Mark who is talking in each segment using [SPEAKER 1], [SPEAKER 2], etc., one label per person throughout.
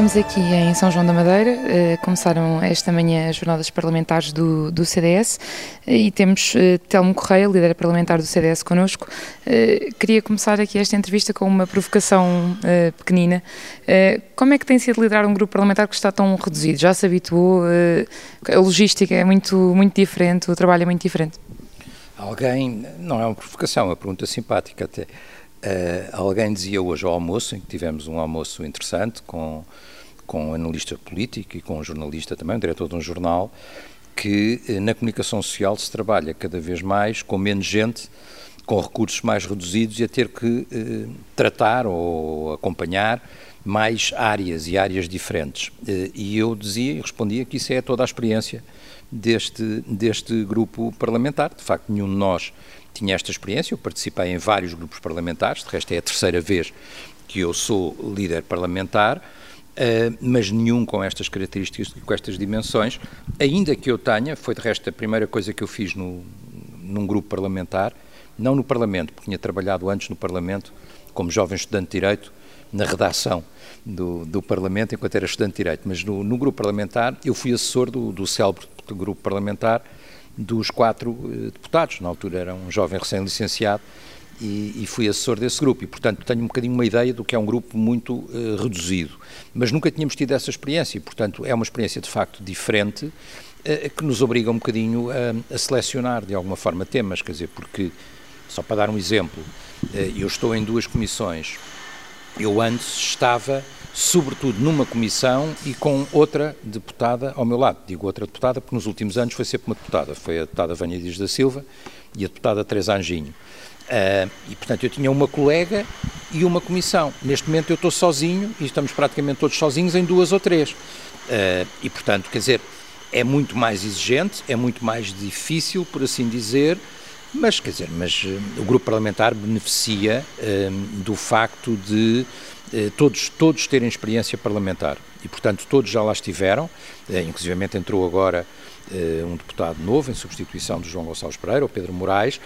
[SPEAKER 1] Estamos aqui em São João da Madeira. Uh, começaram esta manhã as jornadas parlamentares do, do CDS uh, e temos uh, Telmo Correia, líder parlamentar do CDS, connosco. queria começar aqui esta entrevista com uma provocação pequenina. como é que tem sido liderar um grupo parlamentar que está tão reduzido? Já se habituou? a logística é muito, muito diferente, o trabalho é muito diferente.
[SPEAKER 2] Alguém, não é uma provocação, é uma pergunta simpática até. Uh, alguém dizia hoje ao almoço, em que tivemos um almoço interessante com, com um analista político e com um jornalista também, um diretor de um jornal, que uh, na comunicação social se trabalha cada vez mais com menos gente, com recursos mais reduzidos e a ter que uh, tratar ou acompanhar mais áreas e áreas diferentes. e eu dizia e respondia que isso é toda a experiência deste, deste grupo parlamentar. De facto, nenhum de nós tinha esta experiência, eu participei em vários grupos parlamentares, de resto é a terceira vez que eu sou líder parlamentar, uh, mas nenhum com estas características com estas dimensões, ainda que eu tenha, foi de resto a primeira coisa que eu fiz no, num grupo parlamentar, não no Parlamento, porque tinha trabalhado antes no Parlamento como jovem estudante de Direito, na redação do, do Parlamento, enquanto era estudante de Direito, mas no, no grupo parlamentar eu fui assessor do, do célebre grupo parlamentar dos quatro uh, deputados. Na altura era um jovem recém-licenciado e, e, fui assessor desse grupo. E, portanto, tenho um bocadinho uma ideia do que é um grupo muito uh, reduzido. Mas nunca tínhamos tido essa experiência e, portanto, é uma experiência de facto diferente uh, que nos obriga um bocadinho a, selecionar de alguma forma temas. Quer dizer, porque, só para dar um exemplo, eu estou em duas comissões. Eu antes estava sobretudo numa comissão e com outra deputada ao meu lado. Digo outra deputada porque nos últimos anos foi sempre uma deputada. Foi a deputada Vânia Dias da Silva e a deputada Teresa Anjinho. Uh, e, portanto, eu tinha uma colega e uma comissão. Neste momento eu estou sozinho e estamos praticamente todos sozinhos em duas ou três. Uh, e, portanto, quer dizer, é muito mais exigente, é muito mais difícil, por assim dizer, mas, quer dizer, mas uh, o grupo parlamentar beneficia do facto de todos, todos terem experiência parlamentar e, portanto, todos já lá estiveram, inclusivamente entrou agora um deputado novo em substituição de João Gonçalves Pereira, o Pedro Moraes,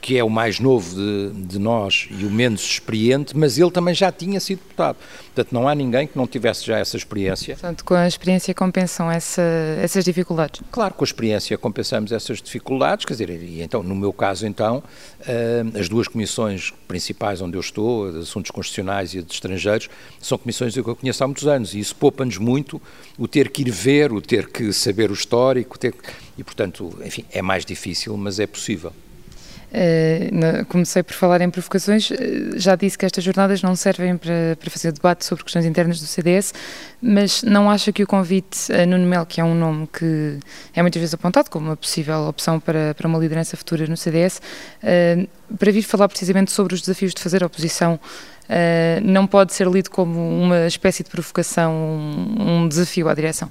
[SPEAKER 2] que é o mais novo de, de, nós e o menos experiente, mas ele também já tinha sido deputado. Portanto, não há ninguém que não tivesse já essa experiência.
[SPEAKER 1] Portanto, com a experiência compensam essa, essas dificuldades?
[SPEAKER 2] Claro, com a experiência compensamos essas dificuldades, quer dizer, e então, no meu caso, então, uh, as duas comissões principais onde eu estou, de assuntos constitucionais e de estrangeiros, são comissões que eu conheço há muitos anos, e isso poupa-nos muito o ter que ir ver, o ter que saber o histórico, ter... e, portanto, enfim, é mais difícil, mas é possível.
[SPEAKER 1] Uh, comecei por falar em provocações, uh, já disse que estas jornadas não servem para, para, fazer debate sobre questões internas do CDS, mas não acha que o convite a Nuno Melo, que é um nome que é muitas vezes apontado como uma possível opção para, para uma liderança futura no CDS, eh, para vir falar precisamente sobre os desafios de fazer oposição, não pode ser lido como uma espécie de provocação, um, desafio à direção?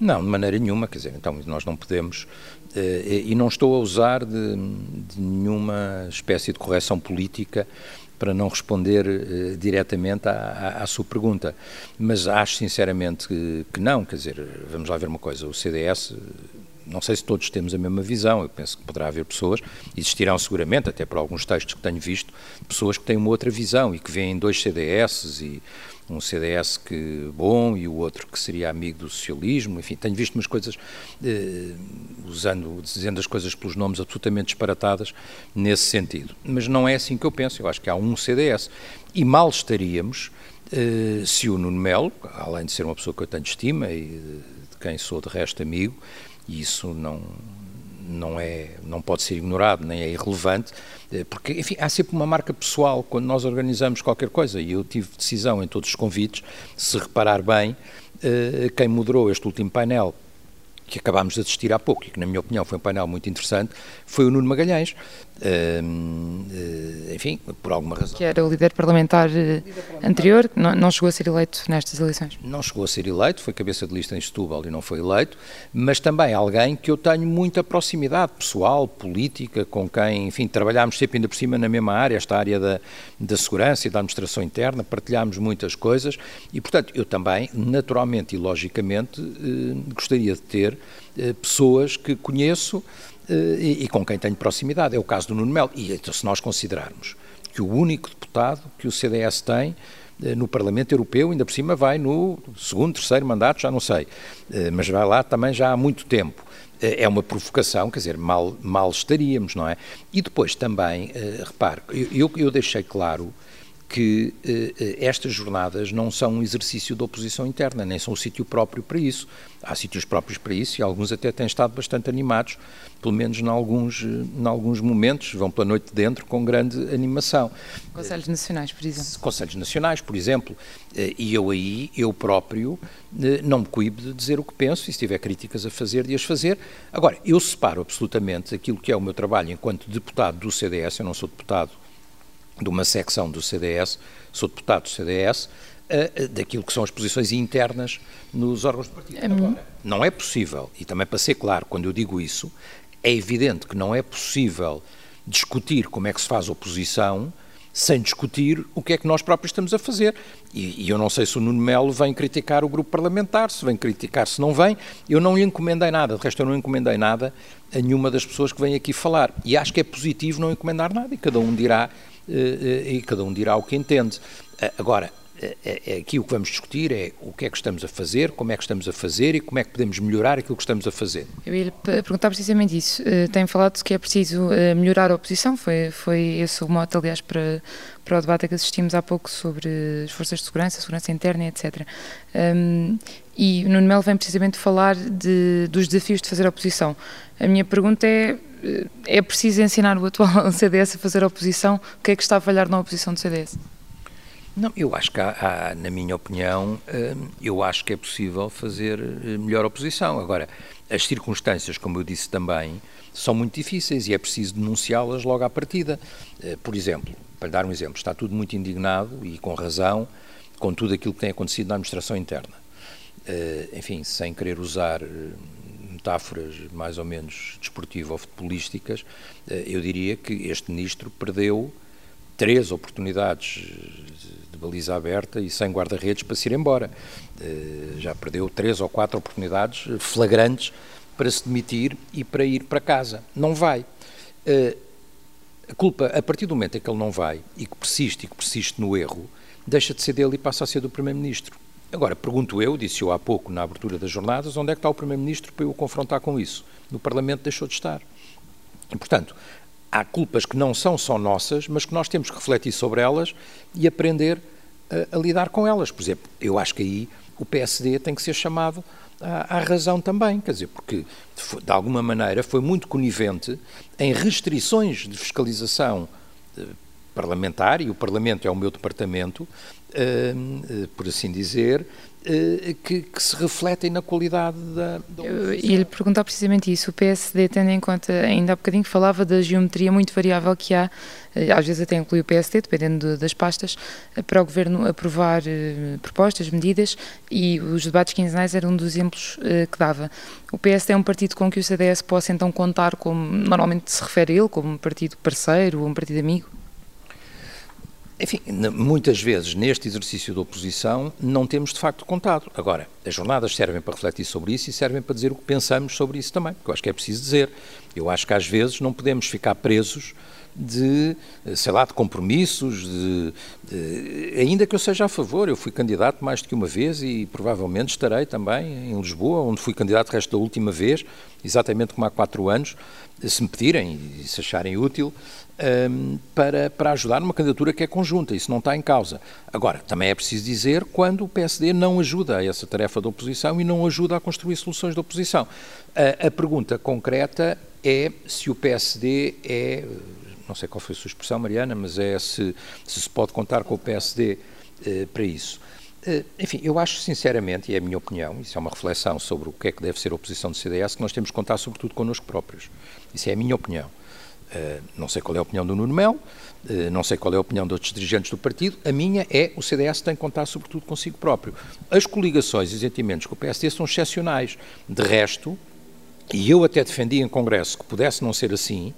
[SPEAKER 2] Não, de maneira nenhuma, quer dizer, então nós não podemos eh, e não estou a usar de, de nenhuma espécie de correção política para não responder uh, diretamente à, à, à, sua pergunta. Mas acho sinceramente que, que, não, quer dizer, vamos lá ver uma coisa, o CDS, não sei se todos temos a mesma visão, eu penso que poderá haver pessoas, existirão seguramente, até por alguns textos que tenho visto, pessoas que têm uma outra visão e que veem dois CDS e um CDS que bom e o outro que seria amigo do socialismo, enfim, tenho visto umas coisas, eh, usando, dizendo as coisas pelos nomes absolutamente disparatadas nesse sentido. Mas não é assim que eu penso, eu acho que há um CDS. E mal estaríamos eh, se o Nuno Melo, além de ser uma pessoa que eu tenho estima e de quem sou de resto amigo, e isso não não é não pode ser ignorado nem é irrelevante eh, porque enfim há sempre uma marca pessoal quando nós organizamos qualquer coisa e eu tive decisão em todos os convites se reparar bem eh, quem moderou este último painel que acabámos de assistir há pouco e que, na minha opinião, foi um painel muito interessante, foi o Nuno Magalhães. Uh, enfim, por alguma razão.
[SPEAKER 1] Que era o líder parlamentar, eh, líder parlamentar. anterior, não, não, chegou a ser eleito nestas eleições?
[SPEAKER 2] Não chegou a ser eleito, foi cabeça de lista em Setúbal e não foi eleito, mas também alguém que eu tenho muita proximidade pessoal, política, com quem, enfim, trabalhámos sempre ainda por cima na mesma área, esta área da, da segurança e da administração interna, partilhámos muitas coisas e, portanto, eu também, naturalmente e logicamente, eh, gostaria de ter eh, pessoas que conheço eh, e, e, com quem tenho proximidade. É o caso do Nuno Melo. E então, se nós considerarmos que o único deputado que o CDS tem no Parlamento Europeu, ainda por cima vai no segundo, terceiro mandato, já não sei, mas vai lá também já há muito tempo é uma provocação, quer dizer, mal, mal estaríamos, não é? E depois também, repare, eu, eu deixei claro que eh, eh, estas jornadas não são um exercício de oposição interna, nem são o sítio próprio para isso. Há sítios próprios para isso e alguns até têm estado bastante animados, pelo menos em alguns, em alguns momentos, vão pela noite dentro com grande animação.
[SPEAKER 1] Conselhos Nacionais, por exemplo.
[SPEAKER 2] Conselhos Nacionais, por exemplo. Eh, e eu aí, eu próprio, eh, não me coibo de dizer o que penso e se tiver críticas a fazer, de as fazer. Agora, eu separo absolutamente aquilo que é o meu trabalho enquanto deputado do CDS, eu não sou deputado de uma secção do CDS, sou deputado do CDS, uh, daquilo que são as posições internas nos órgãos do partido. Agora, não é possível, e também para ser claro, quando eu digo isso, é evidente que não é possível discutir como é que se faz oposição sem discutir o que é que nós próprios estamos a fazer. E, e, eu não sei se o Nuno Melo vem criticar o grupo parlamentar, se vem criticar, se não vem. Eu não lhe encomendei nada, de resto eu não encomendei nada a nenhuma das pessoas que vêm aqui falar. E acho que é positivo não encomendar nada e cada um dirá eh, eh, e cada um dirá o que entende. Eh, agora, aqui o que vamos discutir é o que é que estamos a fazer, como é que estamos a fazer e como é que podemos melhorar aquilo que estamos a fazer.
[SPEAKER 1] Eu ia perguntar precisamente isso. Tem falado que é preciso melhorar a oposição, foi, foi esse o mote, aliás, para, para o debate a que assistimos há pouco sobre as forças de segurança, segurança interna, etc. Um, e o Nuno Melo vem precisamente falar de, dos desafios de fazer oposição. A minha pergunta é eh, é preciso ensinar o atual CDS a fazer oposição? O que é que está a falhar na oposição do CDS?
[SPEAKER 2] Não, eu acho que há, há, na minha opinião, eh, eu acho que é possível fazer eh, melhor oposição. Agora, as circunstâncias, como eu disse também, são muito difíceis e é preciso denunciá-las logo à partida. Por exemplo, para dar um exemplo, está tudo muito indignado e com razão com tudo aquilo que tem acontecido na administração interna. Enfim, sem querer usar metáforas mais ou menos desportivo ou futebolísticas, eh, eu diria que este ministro perdeu três oportunidades de baliza aberta e sem guarda-redes para se ir embora. Eh, já perdeu três ou quatro oportunidades flagrantes para se demitir e para ir para casa. Não vai. Eh, a culpa, a partir do momento em que ele não vai e que persiste e que persiste no erro, deixa de ser dele e passa a ser do Primeiro-Ministro. Agora, pergunto eu, disse eu há pouco na abertura das jornadas, onde é que está o Primeiro-Ministro para eu o confrontar com isso? No Parlamento deixou de estar. E, portanto, há culpas que não são só nossas, mas que nós temos que refletir sobre elas e aprender a, a lidar com elas. Por exemplo, eu acho que aí o PSD tem que ser chamado à, à, razão também, quer dizer, porque de alguma maneira foi muito conivente em restrições de fiscalização eh, parlamentar, e o Parlamento é o meu departamento, por assim dizer, uh, que, que, se refletem na qualidade da. da
[SPEAKER 1] e lhe perguntar precisamente isso. O PSD, tendo em conta, ainda há bocadinho que falava da geometria muito variável que há, eh, às vezes até inclui o PSD, dependendo de, das pastas, para o Governo aprovar propostas, medidas, e os debates quinzenais eram um dos exemplos que dava. O PSD é um partido com que o CDS possa então contar como normalmente se refere a ele, como um partido parceiro, um partido amigo?
[SPEAKER 2] Enfim, muitas vezes neste exercício de oposição não temos de facto contado. Agora, as jornadas servem para refletir sobre isso e servem para dizer o que pensamos sobre isso também, porque eu acho que é preciso dizer. Eu acho que às vezes não podemos ficar presos de, sei lá, de compromissos, de, de, ainda que eu seja a favor, eu fui candidato mais do que uma vez e provavelmente estarei também em Lisboa, onde fui candidato o resto da última vez, exatamente como há quatro anos, se me pedirem e se acharem útil, um, para, para ajudar numa candidatura que é conjunta, isso não está em causa. Agora, também é preciso dizer quando o PSD não ajuda a essa tarefa da oposição e não ajuda a construir soluções da oposição. A, a pergunta concreta é se o PSD é, não sei qual foi a sua expressão, Mariana, mas é se se, se pode contar com o PSD eh, para isso. Eh, enfim, eu acho sinceramente, e é a minha opinião, isso é uma reflexão sobre o que é que deve ser a oposição do CDS, que nós temos que contar sobretudo connosco próprios. Isso é a minha opinião. Uh, não sei qual é a opinião do Nuno Mel, uh, não sei qual é a opinião de outros dirigentes do partido, a minha é o CDS tem que contar sobretudo consigo próprio. As coligações e sentimentos com o PSD são excepcionais. De resto, e eu até defendi em Congresso que pudesse não ser assim,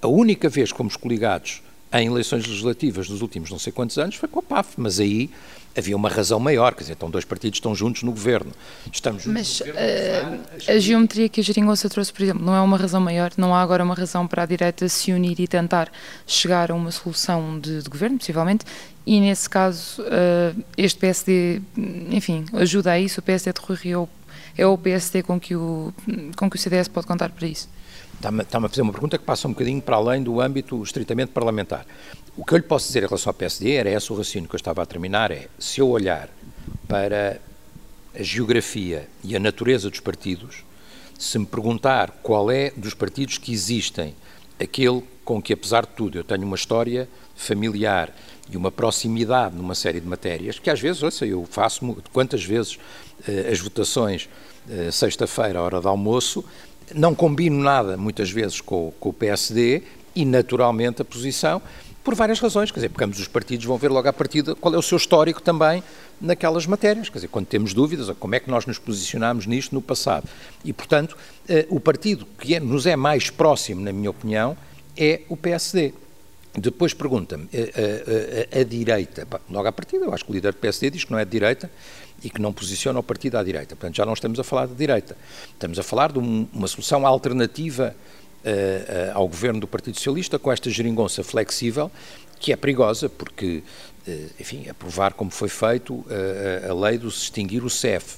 [SPEAKER 2] a única vez que fomos coligados em eleições legislativas dos últimos não sei quantos anos foi com a PAF, mas aí havia uma razão maior, quer dizer, então dois partidos estão juntos no governo. Estamos
[SPEAKER 1] juntos Mas no governo, uh, a geometria que a Geringonça trouxe, por exemplo, não é uma razão maior, não há agora uma razão para a direita se unir e tentar chegar a uma solução de, de governo, possivelmente, e nesse caso uh, este PSD, enfim, ajuda a isso, o PSD de Rui Rio é o PSD com que o, com que o CDS pode contar para isso?
[SPEAKER 2] Está-me está a fazer uma pergunta que passa um bocadinho para além do âmbito estritamente parlamentar. O que eu lhe posso dizer em relação ao PSD, era esse o raciocínio que eu estava a terminar, é se eu olhar para a geografia e a natureza dos partidos, se me perguntar qual é dos partidos que existem aquele com que, apesar de tudo, eu tenho uma história familiar e uma proximidade numa série de matérias, que às vezes, ouça, eu faço quantas vezes eh, as votações eh, sexta-feira, à hora de almoço, não combino nada, muitas vezes, com, com o PSD e, naturalmente, a posição por várias razões, quer dizer, porque ambos os partidos vão ver logo à partida qual é o seu histórico também naquelas matérias, quer dizer, quando temos dúvidas, como é que nós nos posicionámos nisto no passado. E, portanto, eh, o partido que é, nos é mais próximo, na minha opinião, é o PSD. Depois pergunta-me, a, a, eh, a, direita, logo à partida, eu acho que o líder do PSD diz que não é de direita e que não posiciona o partido à direita. Portanto, já não estamos a falar de direita. Estamos a falar de um, uma solução alternativa ao governo do Partido Socialista com esta geringonça flexível, que é perigosa, porque, uh, enfim, aprovar como foi feito a lei do se extinguir o CEF,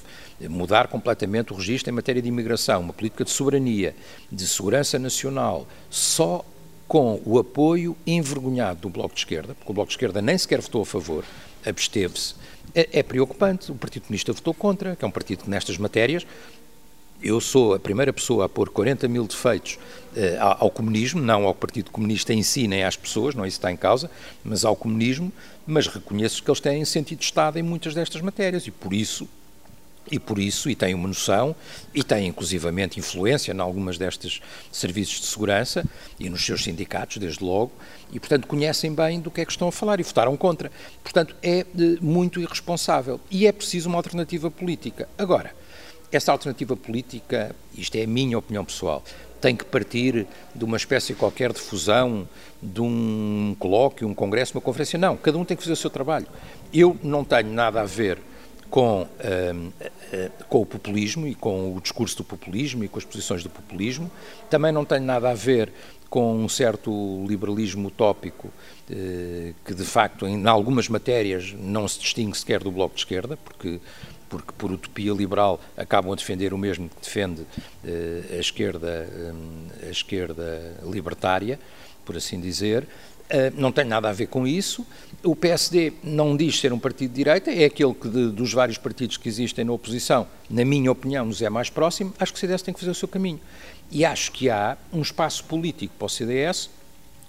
[SPEAKER 2] mudar completamente o registro em matéria de imigração, uma política de soberania, de segurança nacional, só com o apoio envergonhado do Bloco de Esquerda, porque o Bloco de Esquerda nem sequer votou a favor, absteve-se, é, é, preocupante. O Partido Comunista votou contra, que é um partido que nestas matérias eu sou a primeira pessoa a pôr 40 mil defeitos uh, ao comunismo, não ao Partido Comunista em si, nem às pessoas, não é isso está em causa, mas ao comunismo, mas reconheço que eles têm sentido de Estado em muitas destas matérias e por isso e por isso, e têm uma noção, e têm inclusivamente influência em algumas destes serviços de segurança e nos seus sindicatos, desde logo, e portanto conhecem bem do que é que estão a falar e votaram contra. Portanto, é eh, muito irresponsável e é preciso uma alternativa política. Agora, essa alternativa política, isto é a minha opinião pessoal, tem que partir de uma espécie qualquer de fusão, de um colóquio, um congresso, uma conferência. Não, cada um tem que fazer o seu trabalho. Eu não tenho nada a ver com, uh, uh, com o populismo e com o discurso do populismo e com as posições do populismo. Também não tenho nada a ver com um certo liberalismo utópico uh, que, de facto, em algumas matérias não se distingue sequer do Bloco de Esquerda, porque porque por utopia liberal acabam a defender o mesmo que defende uh, a esquerda um, a esquerda libertária, por assim dizer. Uh, não tem nada a ver com isso. O PSD não diz ser um partido de direita, é aquele que de, dos vários partidos que existem na oposição, na minha opinião, nos é mais próximo. Acho que o CDS tem que fazer o seu caminho. E acho que há um espaço político para o CDS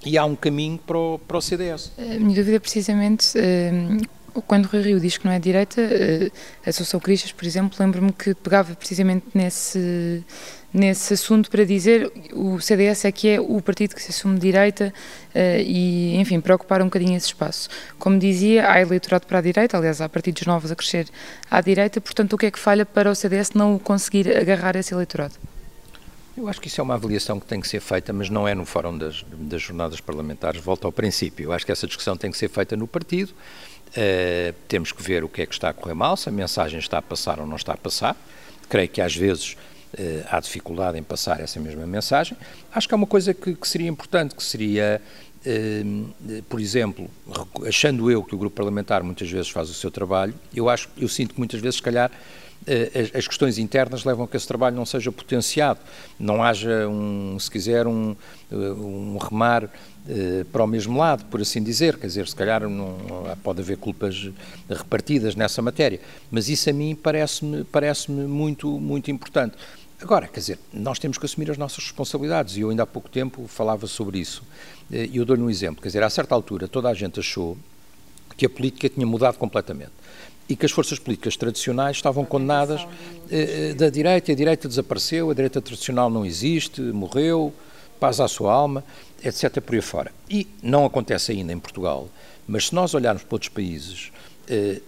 [SPEAKER 2] e há um caminho para o, para o CDS.
[SPEAKER 1] A minha dúvida é precisamente quando Rui Rio diz que não é direita, eh, a Associação Cristas, por exemplo, lembro-me que pegava precisamente nesse, nesse assunto para dizer o CDS é que é o partido que se assume de direita uh, e, enfim, para ocupar um bocadinho esse espaço. Como dizia, há eleitorado para a direita, aliás, há partidos novos a crescer à direita, portanto, o que é que falha para o CDS não conseguir agarrar esse eleitorado?
[SPEAKER 2] Eu acho que isso é uma avaliação que tem que ser feita, mas não é no fórum das, das jornadas parlamentares. Volto ao princípio. Eu acho que essa discussão tem que ser feita no partido. Uh, temos que ver o que é que está a correr mal, se a mensagem está a passar ou não está a passar. Creio que às vezes uh, há dificuldade em passar essa mesma mensagem. Acho que há uma coisa que, que seria importante, que seria, uh, por exemplo, achando eu que o grupo parlamentar muitas vezes faz o seu trabalho, eu acho, eu sinto que muitas vezes, se calhar, as, as, questões internas levam a que esse trabalho não seja potenciado, não haja um, se quiser, um, um remar eh, para o mesmo lado, por assim dizer, quer dizer, se calhar não, pode haver culpas repartidas nessa matéria, mas isso a mim parece-me parece muito, muito importante. Agora, quer dizer, nós temos que assumir as nossas responsabilidades. E eu ainda há pouco tempo falava sobre isso. Eh, e eu dou-lhe um exemplo, quer dizer, a certa altura toda a gente achou que a política tinha mudado completamente e que as forças políticas tradicionais estavam condenadas eh, da direita, a direita desapareceu, a direita tradicional não existe, morreu, paz à sua alma etc. por aí fora. E não acontece ainda em Portugal, mas se nós olharmos para outros países, eh,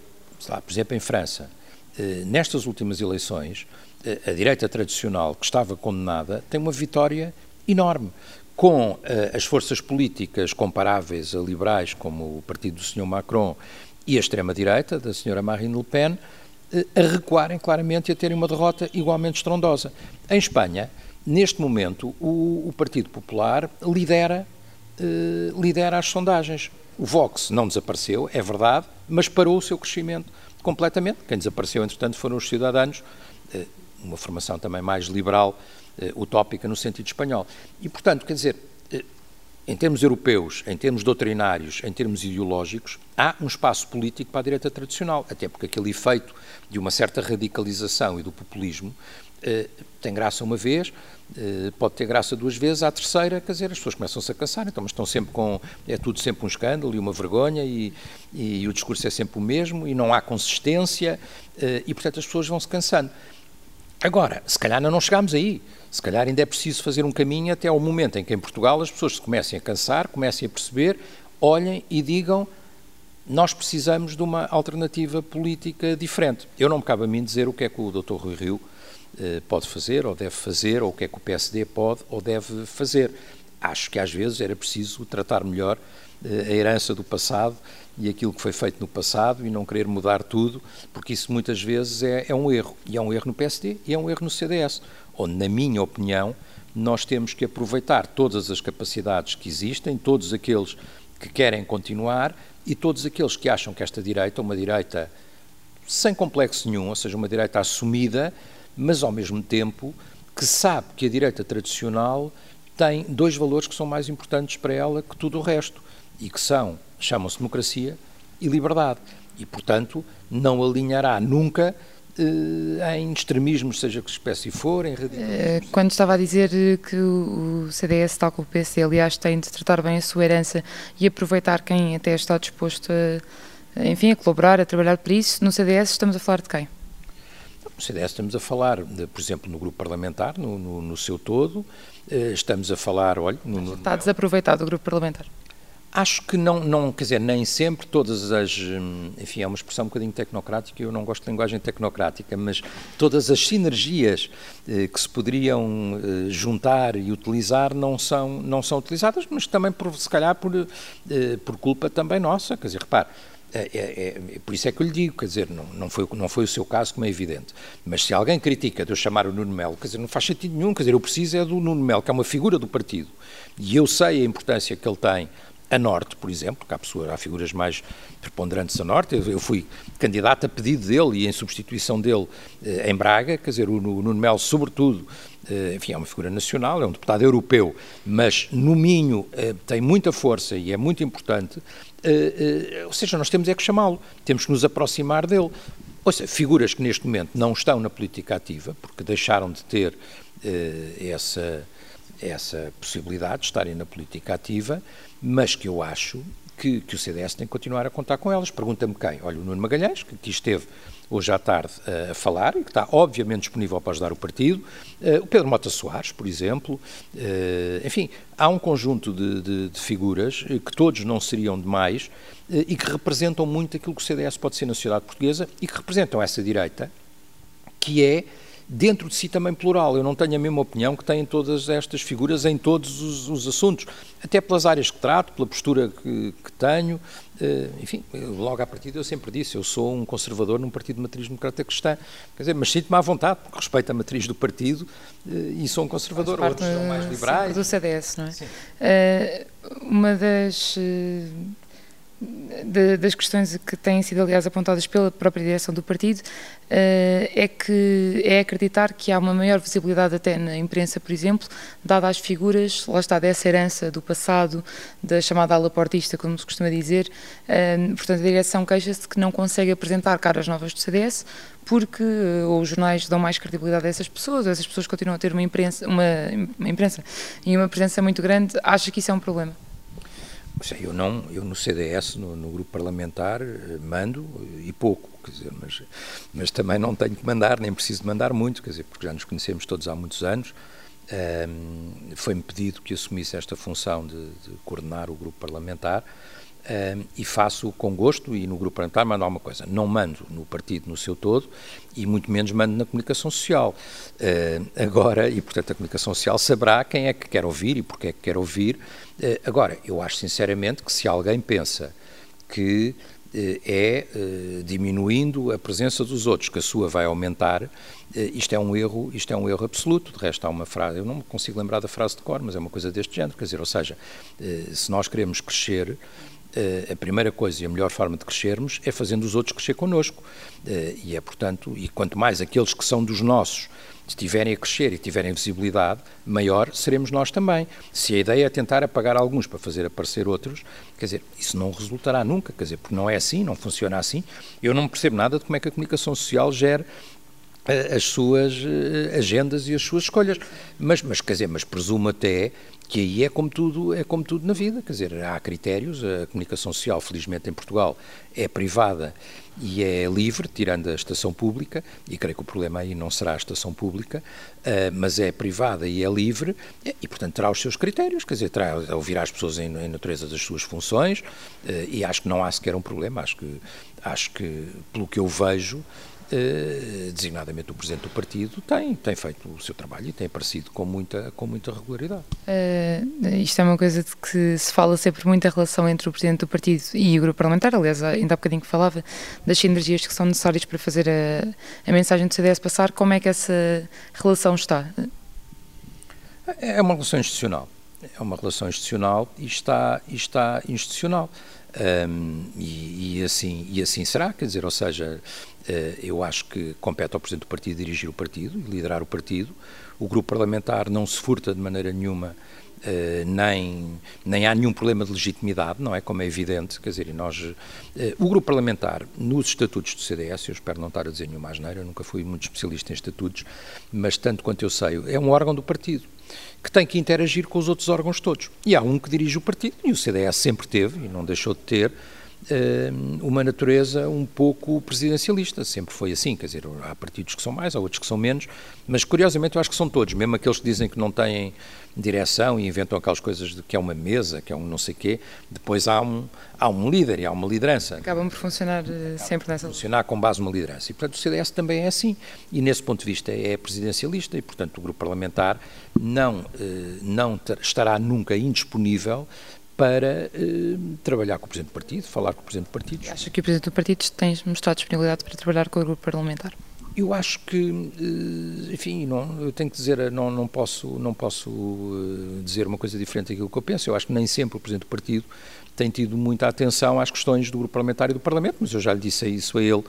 [SPEAKER 2] lá, por exemplo em França, eh, nestas últimas eleições, eh, a direita tradicional que estava condenada tem uma vitória enorme, com uh, as forças políticas comparáveis a liberais, como o partido do Sr. Macron e a extrema-direita, da Sra. Marine Le Pen, uh, a recuarem claramente e a terem uma derrota igualmente estrondosa. Em Espanha, neste momento, o, o Partido Popular lidera, uh, lidera as sondagens. O Vox não desapareceu, é verdade, mas parou o seu crescimento completamente. Quem desapareceu, entretanto, foram os cidadãos, uma formação também mais liberal uh, utópica no sentido espanhol. E, portanto, quer dizer, em termos europeus, em termos doutrinários, em termos ideológicos, há um espaço político para a direita tradicional, até porque aquele efeito de uma certa radicalização e do populismo uh, tem graça uma vez, pode ter graça duas vezes, à terceira, quer dizer, as pessoas começam-se a cansar, então, mas estão sempre com, é tudo sempre um escândalo e uma vergonha e, e o discurso é sempre o mesmo e não há consistência e, portanto, as pessoas vão se cansando. Agora, se calhar ainda não chegámos aí. Se calhar ainda é preciso fazer um caminho até ao momento em que em Portugal as pessoas se comecem a cansar, comecem a perceber, olhem e digam nós precisamos de uma alternativa política diferente. Eu não me cabe a mim dizer o que é que o Dr. Rui Rio eh, pode fazer ou deve fazer, ou o que é que o PSD pode ou deve fazer. Acho que às vezes era preciso tratar melhor eh, a herança do passado e aquilo que foi feito no passado e não querer mudar tudo, porque isso muitas vezes é, é, um erro. E é um erro no PSD e é um erro no CDS, onde, na minha opinião, nós temos que aproveitar todas as capacidades que existem, todos aqueles que querem continuar e todos aqueles que acham que esta direita, uma direita sem complexo nenhum, ou seja, uma direita assumida, mas ao mesmo tempo que sabe que a direita tradicional tem dois valores que são mais importantes para ela que tudo o resto e que são chamam-se democracia e liberdade. E, portanto, não alinhará nunca em extremismos, seja que espécie for, em radicalismo.
[SPEAKER 1] Eh, quando estava a dizer que o CDS, tal como o PC, aliás, tem de tratar bem a sua herança e aproveitar quem até está disposto a, enfim, a colaborar, a trabalhar por isso, no CDS estamos a falar de quem?
[SPEAKER 2] No CDS estamos a falar, por exemplo, no grupo parlamentar, no, no, no seu todo, eh, estamos a falar, olha... No,
[SPEAKER 1] está desaproveitado o grupo parlamentar.
[SPEAKER 2] Acho que não, não, quer dizer, nem sempre todas as, hum, enfim, é uma expressão um bocadinho tecnocrática, eu não gosto de linguagem tecnocrática, mas todas as sinergias eh, que se poderiam eh, juntar e utilizar não são, não são utilizadas, mas também, por, se calhar, por, eh, por culpa também nossa, quer dizer, repare, é, é, é, por isso é que eu lhe digo, quer dizer, não, não, foi, não foi o seu caso, como é evidente. Mas se alguém critica de eu chamar o Nuno Melo, quer dizer, não faz sentido nenhum, quer dizer, eu preciso é do Nuno Melo, que é uma figura do partido, e eu sei a importância que ele tem a norte, por exemplo, que há, pessoas, há figuras mais preponderantes a norte. Eu, eu, fui candidato a pedido dele e em substituição dele eh, em Braga, quer dizer, o, o Nuno Melo, sobretudo, eh, enfim, é uma figura nacional, é um deputado europeu, mas no Minho eh, tem muita força e é muito importante. Eh, eh, ou seja, nós temos é que chamá-lo, temos que nos aproximar dele. Ou seja, figuras que neste momento não estão na política ativa, porque deixaram de ter eh, essa, essa possibilidade de estarem na política ativa, mas que eu acho que, que o CDS tem que continuar a contar com elas. Pergunta-me quem? Olha, o Nuno Magalhães, que aqui esteve hoje à tarde uh, a falar e que está obviamente disponível para ajudar o partido, uh, o Pedro Mota Soares, por exemplo, uh, enfim, há um conjunto de, de, de figuras que todos não seriam demais e que representam muito aquilo que o CDS pode ser na sociedade portuguesa e que representam essa direita que é dentro de si também plural. Eu não tenho a mesma opinião que têm todas estas figuras em todos os, os assuntos, até pelas áreas que trato, pela postura que, que tenho. Uh, enfim, logo à partida eu sempre disse, eu sou um conservador num partido de matriz democrata cristã, quer dizer, mas sinto-me à vontade, porque respeito a matriz do partido uh, e sou um conservador, outros são mais liberais.
[SPEAKER 1] do CDS, não é? Uh, uma das de, das questões que têm sido, aliás, apontadas pela própria direção do partido, uh, é que é acreditar que há uma maior visibilidade até na imprensa, por exemplo, dada às figuras, lá está, dessa herança do passado, da chamada ala portista, como se costuma dizer. Uh, portanto, a direção queixa-se que não consegue apresentar caras novas do CDS, porque uh, ou os jornais dão mais credibilidade a essas pessoas, ou essas pessoas continuam a ter uma imprensa, uma, uma imprensa e uma presença muito grande, acha que isso é um problema?
[SPEAKER 2] Eu não, eu no CDS, no, no, grupo parlamentar, eh, mando e pouco, quer dizer, mas, mas também não tenho que mandar, nem preciso de mandar muito, quer dizer, porque já nos conhecemos todos há muitos anos. Um, Foi-me pedido que assumisse esta função de, de, coordenar o grupo parlamentar E faço com gosto e no grupo parlamentar mando alguma coisa. Não mando no partido no seu todo e muito menos mando na comunicação social. Agora, e portanto a comunicação social saberá quem é que quer ouvir e porque é que quer ouvir. Uh, agora, eu acho sinceramente que se alguém pensa que é diminuindo a presença dos outros, que a sua vai aumentar, isto é um erro, isto é um erro absoluto. De resto há uma frase, eu não me consigo lembrar da frase de cor, mas é uma coisa deste género, quer dizer, ou seja, se nós queremos crescer, a primeira coisa e a melhor forma de crescermos é fazendo os outros crescer connosco. E é, portanto, e quanto mais aqueles que são dos nossos estiverem a crescer e tiverem visibilidade, maior seremos nós também. Se a ideia é tentar apagar alguns para fazer aparecer outros, quer dizer, isso não resultará nunca, quer dizer, porque não é assim, não funciona assim. Eu não percebo nada de como é que a comunicação social gera as suas agendas e as suas escolhas. Mas, mas quer dizer, mas presumo até que aí é como tudo é como tudo na vida, quer dizer, há critérios, a comunicação social, felizmente em Portugal, é privada e é livre, tirando a estação pública, e creio que o problema aí não será a estação pública, uh, mas é privada e é livre, e, portanto terá os seus critérios, quer dizer, terá, ouvirá as pessoas em, em natureza das suas funções, uh, e acho que não há sequer um problema, acho que, acho que pelo que eu vejo, eh, designadamente o Presidente do Partido, tem, tem feito o seu trabalho e tem aparecido com muita, com muita regularidade.
[SPEAKER 1] Uh, isto é uma coisa de que se fala sempre muita relação entre o Presidente do Partido e o Grupo Parlamentar, aliás, ainda há bocadinho que falava das sinergias que são necessárias para fazer a, a mensagem do CDS passar, como é que essa relação está?
[SPEAKER 2] É uma relação institucional. É uma relação institucional e está, e está institucional. Um, e, e, assim, e assim será, quer dizer, ou seja, uh, eu acho que compete ao Presidente do Partido dirigir o partido e liderar o partido. O grupo parlamentar não se furta de maneira nenhuma, uh, nem, nem há nenhum problema de legitimidade, não é? Como é evidente, quer dizer, nós, uh, o grupo parlamentar, nos estatutos do CDS, eu espero não estar a dizer nenhuma asneira, eu nunca fui muito especialista em estatutos, mas tanto quanto eu sei, é um órgão do partido que tem que interagir com os outros órgãos todos. E há um que dirige o partido, e o CDS sempre teve, e não deixou de ter, uma natureza um pouco presidencialista, sempre foi assim, quer dizer, há partidos que são mais, há outros que são menos, mas curiosamente eu acho que são todos, mesmo aqueles que dizem que não têm direção e inventam aquelas coisas de que é uma mesa, que é um não sei quê, depois há um, há um líder e há uma liderança.
[SPEAKER 1] Acabam por funcionar eh, Acabam sempre nessa...
[SPEAKER 2] funcionar com base numa liderança. E, portanto, o CDS também é assim. E, nesse ponto de vista, é presidencialista e, portanto, o grupo parlamentar não, eh, não estará nunca indisponível para eh, trabalhar com o Presidente do Partido, falar com o Presidente do Partido.
[SPEAKER 1] Acha que o Presidente do Partido tem mostrado disponibilidade para trabalhar com o grupo parlamentar?
[SPEAKER 2] Eu acho que, eh, enfim, não, eu tenho que dizer, não, não posso, não posso eh, dizer uma coisa diferente daquilo que eu penso. Eu acho que nem sempre o Presidente do Partido tem tido muita atenção às questões do grupo parlamentar e do Parlamento, mas eu já lhe disse isso a ele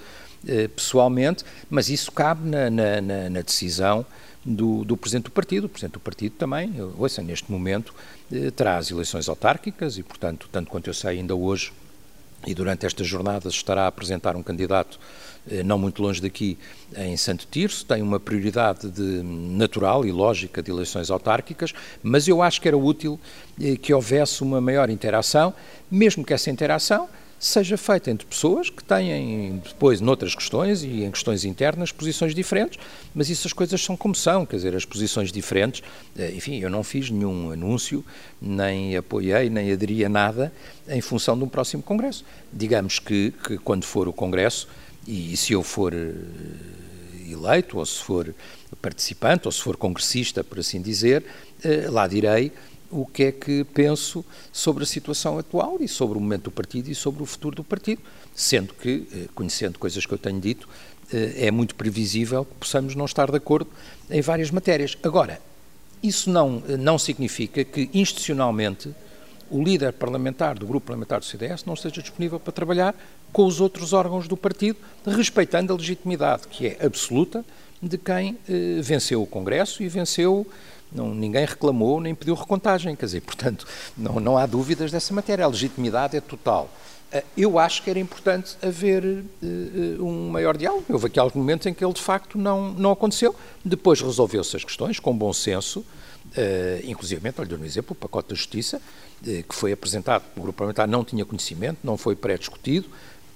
[SPEAKER 2] pessoalmente, mas isso cabe na, na, na, decisão do, do, Presidente do Partido. O Presidente do Partido também, ouça, neste momento, eh, terá as eleições autárquicas e, portanto, tanto quanto eu sei, ainda hoje e durante estas jornadas estará a apresentar um candidato eh, não muito longe daqui, em Santo Tirso, tem uma prioridade de, natural e lógica de eleições autárquicas, mas eu acho que era útil eh, que houvesse uma maior interação, mesmo que essa interação seja feita entre pessoas que têm depois, noutras questões e em questões internas, posições diferentes, mas isso as coisas são como são, quer dizer, as posições diferentes, eh, enfim, eu não fiz nenhum anúncio, nem apoiei, nem aderi a nada em função de um próximo Congresso. Digamos que, que quando for o Congresso, e, e se eu for eh, eleito, ou se for participante, ou se for congressista, por assim dizer, eh, lá direi o que é que penso sobre a situação atual e sobre o momento do partido e sobre o futuro do partido, sendo que, eh, conhecendo coisas que eu tenho dito, eh, é muito previsível que possamos não estar de acordo em várias matérias. Agora, isso não, eh, não significa que institucionalmente o líder parlamentar do grupo parlamentar do CDS não esteja disponível para trabalhar com os outros órgãos do partido, respeitando a legitimidade que é absoluta de quem eh, venceu o Congresso e venceu não, ninguém reclamou nem pediu recontagem, quer dizer, portanto, não, não há dúvidas dessa matéria, a legitimidade é total. Eh, eu acho que era importante haver uh, um maior diálogo. Houve aqui alguns momentos em que ele, de facto, não, não aconteceu. Depois resolveu-se as questões com bom senso, uh, inclusive, olha, um exemplo, o pacote da justiça, uh, que foi apresentado pelo grupo parlamentar, não tinha conhecimento, não foi pré-discutido,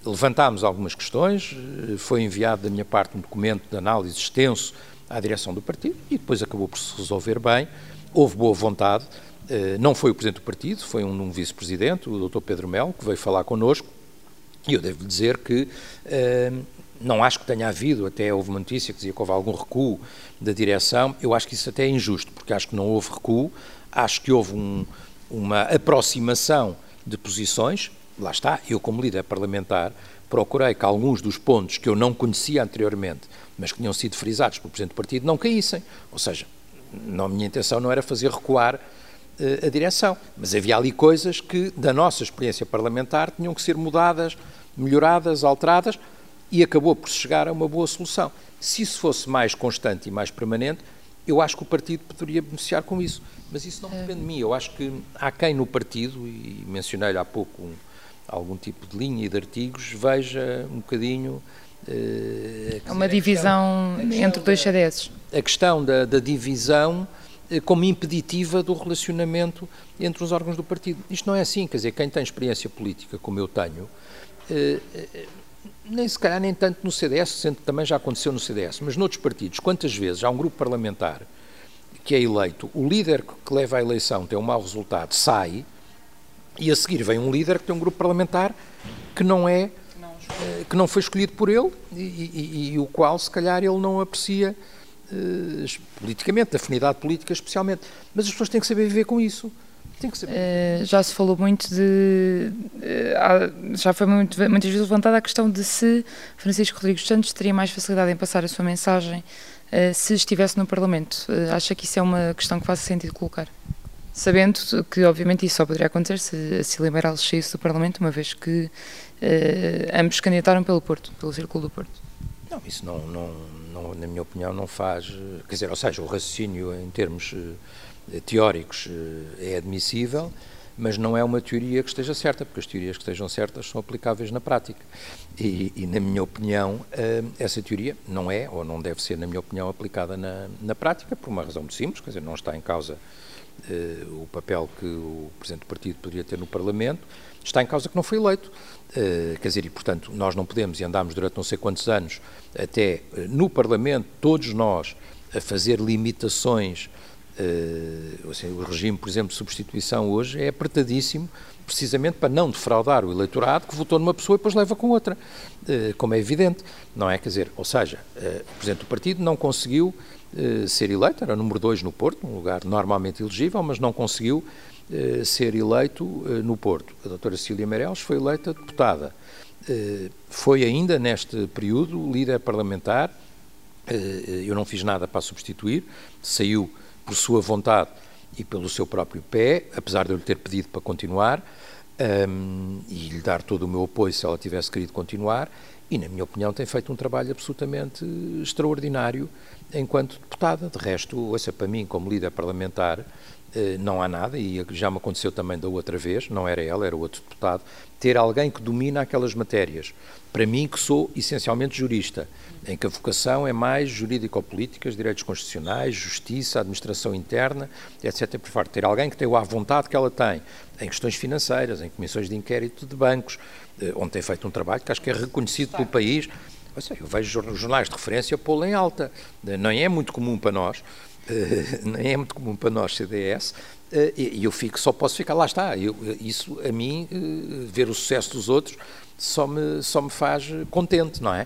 [SPEAKER 2] levantámos algumas questões, foi enviado da minha parte um documento de análise extenso à direção do partido e depois acabou por se resolver bem. Houve boa vontade, não foi o Presidente do Partido, foi um, um Vice-Presidente, o Dr. Pedro Melo, que veio falar connosco, e eu devo dizer que não acho que tenha havido, até houve uma notícia que dizia que houve algum recuo da direção, eu acho que isso até é injusto, porque acho que não houve recuo, acho que houve um, uma aproximação de posições, lá está, eu como líder parlamentar procurei que alguns dos pontos que eu não conhecia anteriormente, mas que tinham sido frisados pelo Presidente do Partido, não caíssem, ou seja, não, a minha intenção não era fazer recuar uh, a direção, mas havia ali coisas que, da nossa experiência parlamentar, tinham que ser mudadas, melhoradas, alteradas, e acabou por chegar a uma boa solução. Se isso fosse mais constante e mais permanente, eu acho que o partido poderia beneficiar com isso. Mas isso não é. depende de mim. Eu acho que há quem no partido, e mencionei-lhe há pouco um, algum tipo de linha e de artigos, veja um bocadinho.
[SPEAKER 1] Uh, uma divisão questão, entre dois CDS.
[SPEAKER 2] A questão da, da divisão uh, como impeditiva do relacionamento entre os órgãos do partido. Isto não é assim, quer dizer, quem tem experiência política, como eu tenho, uh, nem se calhar nem tanto no CDS, sendo que também já aconteceu no CDS, mas noutros partidos, quantas vezes há um grupo parlamentar que é eleito, o líder que leva a eleição tem um mau resultado, sai, e a seguir vem um líder que tem um grupo parlamentar que não é eh, que não foi escolhido por ele e, e, e o qual se calhar ele não aprecia uh, politicamente, afinidade política especialmente. Mas as pessoas têm que saber viver com isso. Que saber.
[SPEAKER 1] Uh, já se falou muito de. Uh, já foi muito, muitas vezes levantada a questão de se Francisco Rodrigues Santos teria mais facilidade em passar a sua mensagem se estivesse no Parlamento. acha que isso é uma questão que faz sentido colocar? Sabendo que, obviamente, isso só poderia acontecer se a Cília Meirelles saísse do Parlamento, uma vez que ambos candidataram pelo Porto, pelo Círculo do Porto.
[SPEAKER 2] Não, isso não, não, não, na minha opinião, não faz. Quer dizer, ou seja, o raciocínio em termos eh, teóricos eh, é admissível, mas não é uma teoria que esteja certa, porque as teorias que estejam certas são aplicáveis na prática. E, e, na minha opinião, eh, essa teoria não é, ou não deve ser, na minha opinião, aplicada na, na prática, por uma razão muito simples, quer dizer, não está em causa uh, o papel que o Presidente do Partido poderia ter no Parlamento, está em causa que não foi eleito. Uh, quer dizer, e portanto, nós não podemos, e andámos durante não sei quantos anos, até uh, no Parlamento, todos nós, a fazer limitações assim, o regime, por exemplo, de substituição hoje é apertadíssimo, precisamente para não defraudar o eleitorado que votou numa pessoa e depois leva com outra, como é evidente, não é? Quer dizer, ou seja, o Presidente do Partido não conseguiu ser eleito, era número 2 no Porto, um lugar normalmente elegível, mas não conseguiu ser eleito no Porto. A doutora Cília Meireles foi eleita deputada. foi ainda, neste período, líder parlamentar, eu não fiz nada para substituir, saiu por sua vontade e pelo seu próprio pé, apesar de eu lhe ter pedido para continuar um, e lhe dar todo o meu apoio se ela tivesse querido continuar, e, na minha opinião, tem feito um trabalho absolutamente extraordinário enquanto deputada. De resto, ouça para mim, como líder parlamentar, eh, não há nada, e já me aconteceu também da outra vez, não era ela, era outro deputado, ter alguém que domina aquelas matérias. Para mim, que sou essencialmente jurista, em que a vocação é mais jurídico-políticas, direitos constitucionais, justiça, administração interna, etc. Por fora. Ter alguém que tenha a vontade que ela tem em questões financeiras, em comissões de inquérito de bancos, eh, onde tem feito um trabalho que acho que é reconhecido pelo país. Eu vejo jornais de referência pô-la em alta. Não é muito comum para nós eh, é muito comum para nós, CDS, eh, e eu fico, só posso ficar, lá está, eu, isso a mim, eh, ver o sucesso dos outros, só me, só me faz contente, não é?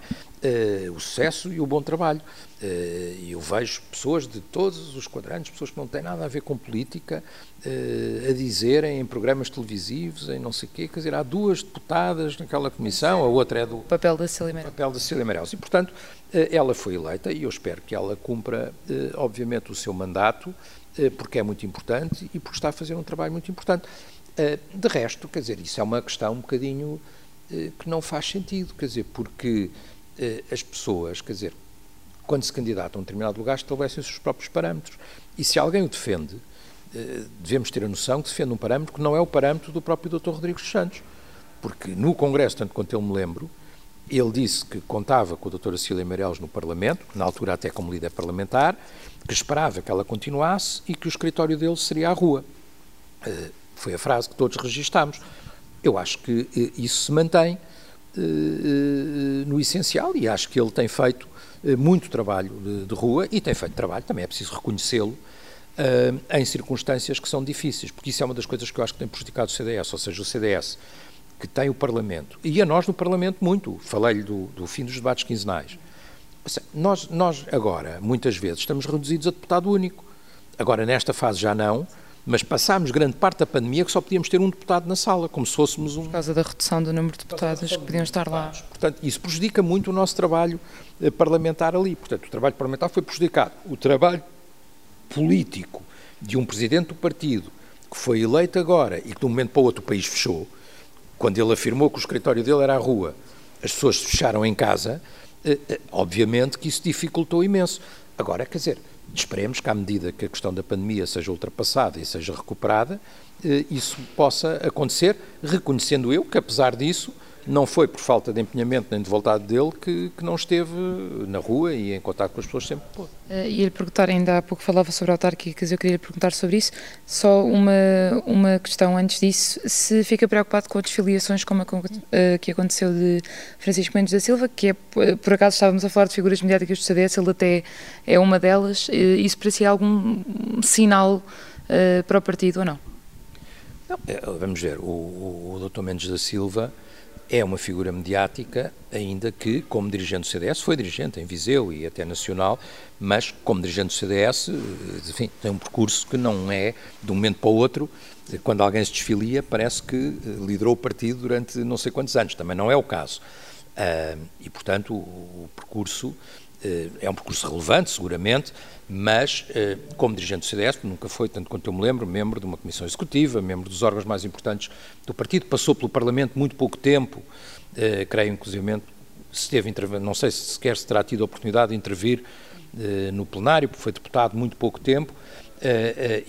[SPEAKER 2] o sucesso e o bom trabalho. Eu vejo pessoas de todos os quadrantes, pessoas que não têm nada a ver com política, a dizerem em programas televisivos, em não sei o quê, quer dizer, há duas deputadas naquela comissão, a outra é do...
[SPEAKER 1] Papel da Cília Meirelles.
[SPEAKER 2] papel da Cília Meirelles. E, portanto, eh, ela foi eleita e eu espero que ela cumpra, eh, obviamente, o seu mandato, eh, porque é muito importante e porque está a fazer um trabalho muito importante. De resto, quer dizer, isso é uma questão um bocadinho que não faz sentido, quer dizer, porque as pessoas, quer dizer, quando se candidatam a um determinado lugar, estabelecem os seus próprios parâmetros. E se alguém o defende, devemos ter a noção que defende um parâmetro que não é o parâmetro do próprio Dr. Rodrigues Santos. Porque no Congresso, tanto quanto eu me lembro, ele disse que contava com a doutora Cília Meireles no Parlamento, na altura até como líder parlamentar, que esperava que ela continuasse e que o escritório dele seria à rua. Uh, foi a frase que todos registámos. Eu acho que uh, isso se mantém uh, no essencial e acho que ele tem feito muito trabalho de, de, rua e tem feito trabalho, também é preciso reconhecê-lo, em circunstâncias que são difíceis, porque isso é uma das coisas que eu acho que tem prejudicado o CDS, ou seja, o CDS que tem o Parlamento, e a nós no Parlamento muito, falei-lhe do, do, fim dos debates quinzenais. Nós, nós agora, muitas vezes, estamos reduzidos a deputado único. Agora, nesta fase já não, mas passámos grande parte da pandemia que só podíamos ter um deputado na sala, como se fôssemos um...
[SPEAKER 1] Por causa da redução do número de deputados que podiam estar lá.
[SPEAKER 2] Portanto, isso prejudica muito o nosso trabalho eh, parlamentar ali. Portanto, o trabalho parlamentar foi prejudicado. O trabalho político de um presidente do partido que foi eleito agora e que de um momento para o outro o país fechou, quando ele afirmou que o escritório dele era a rua, as pessoas se fecharam em casa, eh, eh, obviamente que isso dificultou imenso. Agora, quer dizer, esperemos que à medida que a questão da pandemia seja ultrapassada e seja recuperada, eh, isso possa acontecer, reconhecendo eu que, apesar disso, não foi por falta de empenhamento nem de vontade dele que, que não esteve na rua e em contato com as pessoas sempre pôde.
[SPEAKER 1] Uh, e lhe perguntar, ainda há pouco falava sobre autárquicas, eu queria lhe perguntar sobre isso. Só uma, uma questão antes disso: se fica preocupado com as desfiliações como a, uh, que aconteceu de Francisco Mendes da Silva, que é, por acaso estávamos a falar de figuras mediáticas do CDS, ele até é uma delas, uh, isso para si é algum sinal para o partido ou não?
[SPEAKER 2] não vamos ver, o, o, o Dr. Mendes da Silva é uma figura mediática, ainda que, como dirigente do CDS, foi dirigente em Viseu e até nacional, mas como dirigente do CDS, eh, enfim, tem um percurso que não é de um momento para o outro, quando alguém se desfilia, parece que eh, liderou o partido durante não sei quantos anos, também não é o caso. e, portanto, o, percurso é um percurso relevante, seguramente, mas, eh, como dirigente do CDS, nunca foi, tanto quanto eu me lembro, membro de uma comissão executiva, membro dos órgãos mais importantes do partido, passou pelo Parlamento muito pouco tempo, eh, creio inclusive, se teve, não sei se sequer se terá tido a oportunidade de intervir no plenário, porque foi deputado muito pouco tempo,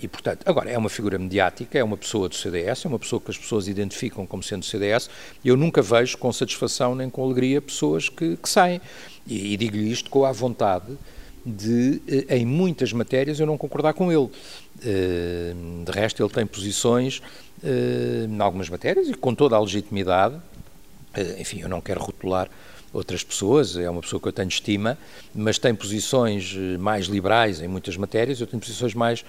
[SPEAKER 2] e, portanto, agora, é uma figura mediática, é uma pessoa do CDS, é uma pessoa que as pessoas identificam como sendo do CDS, eu nunca vejo com satisfação nem com alegria pessoas que, que saem. E, e digo-lhe isto com a vontade de, eh, em muitas matérias, eu não concordar com ele. Eh, de resto, ele tem posições eh, em algumas matérias e com toda a legitimidade. Enfim, eu não quero rotular outras pessoas, é uma pessoa que eu tenho estima, mas tem posições mais liberais em muitas matérias, eu tenho posições mais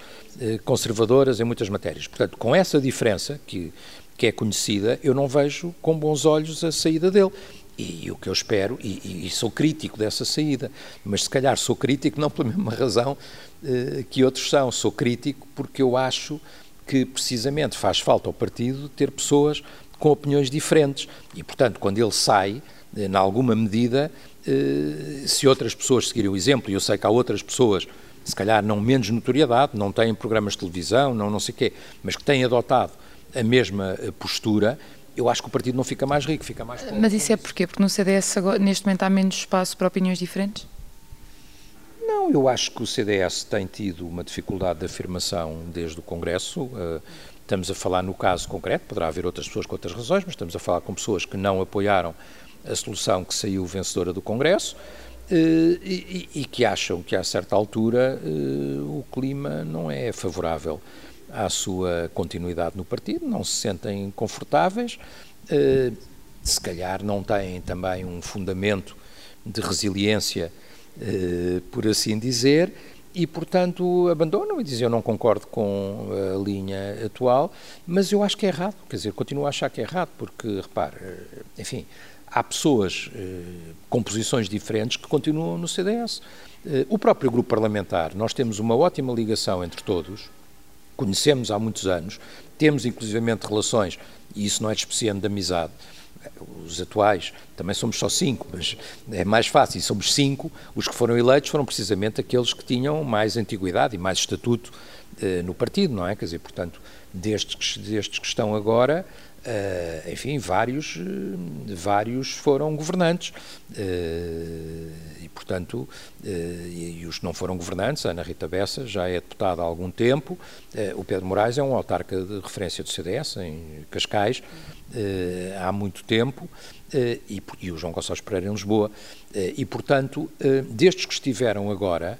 [SPEAKER 2] conservadoras em muitas matérias. Portanto, com essa diferença que, que é conhecida, eu não vejo com bons olhos a saída dele. E, e o que eu espero, e, e, sou crítico dessa saída, mas se calhar sou crítico não pela mesma razão eh, que outros são, sou crítico porque eu acho que precisamente faz falta ao partido ter pessoas com opiniões diferentes. E, portanto, quando ele sai, eh, em alguma medida, eh, se outras pessoas seguirem o exemplo, e eu sei que há outras pessoas, se calhar não menos notoriedade, não têm programas de televisão, não não sei o quê, mas que têm adotado a mesma eh, postura, eu acho que o partido não fica mais rico, fica mais pobre.
[SPEAKER 1] Mas isso é porquê? Porque no CDS agora, neste momento há menos espaço para opiniões diferentes?
[SPEAKER 2] Não, eu acho que o CDS tem tido uma dificuldade de afirmação desde o Congresso. Uh, estamos a falar no caso concreto, poderá haver outras pessoas com outras razões, mas estamos a falar com pessoas que não apoiaram a solução que saiu vencedora do Congresso. Uh, e, e, que acham que a certa altura uh, o clima não é favorável à sua continuidade no partido, não se sentem confortáveis, eh, se calhar não têm também um fundamento de resiliência, eh, por assim dizer, e, portanto, abandonam e dizem eu não concordo com a linha atual, mas eu acho que é errado, quer dizer, continuo a achar que é errado, porque, repare, eh, enfim, há pessoas com posições diferentes que continuam no CDS. o próprio grupo parlamentar, nós temos uma ótima ligação entre todos, conhecemos há muitos anos, temos inclusivamente relações, e isso não é despeciando de amizade, os atuais também somos só cinco, mas é mais fácil, somos cinco, os que foram eleitos foram precisamente aqueles que tinham mais antiguidade e mais estatuto eh, no partido, não é? Quer dizer, portanto, destes, destes que estão agora, Uh, enfim, vários, uh, vários foram governantes. Uh, e, portanto, e, e, os que não foram governantes, a Ana Rita Bessa já é deputada há algum tempo, o Pedro Moraes é um autarca de referência do CDS em Cascais há muito tempo e, e, o João Gonçalves Pereira em Lisboa. E, portanto, destes que estiveram agora,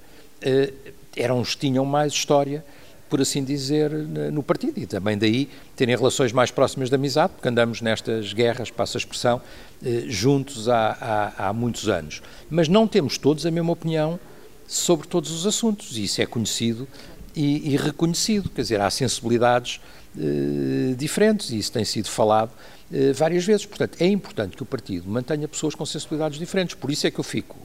[SPEAKER 2] eram os que tinham mais história por assim dizer, no partido e também daí terem relações mais próximas de amizade, porque andamos nestas guerras, passa a expressão, eh, juntos há, há, há muitos anos. Mas não temos todos a mesma opinião sobre todos os assuntos e isso é conhecido e, e reconhecido. Quer dizer, há sensibilidades eh, diferentes e isso tem sido falado eh, várias vezes. Portanto, é importante que o partido mantenha pessoas com sensibilidades diferentes. Por isso é que eu fico.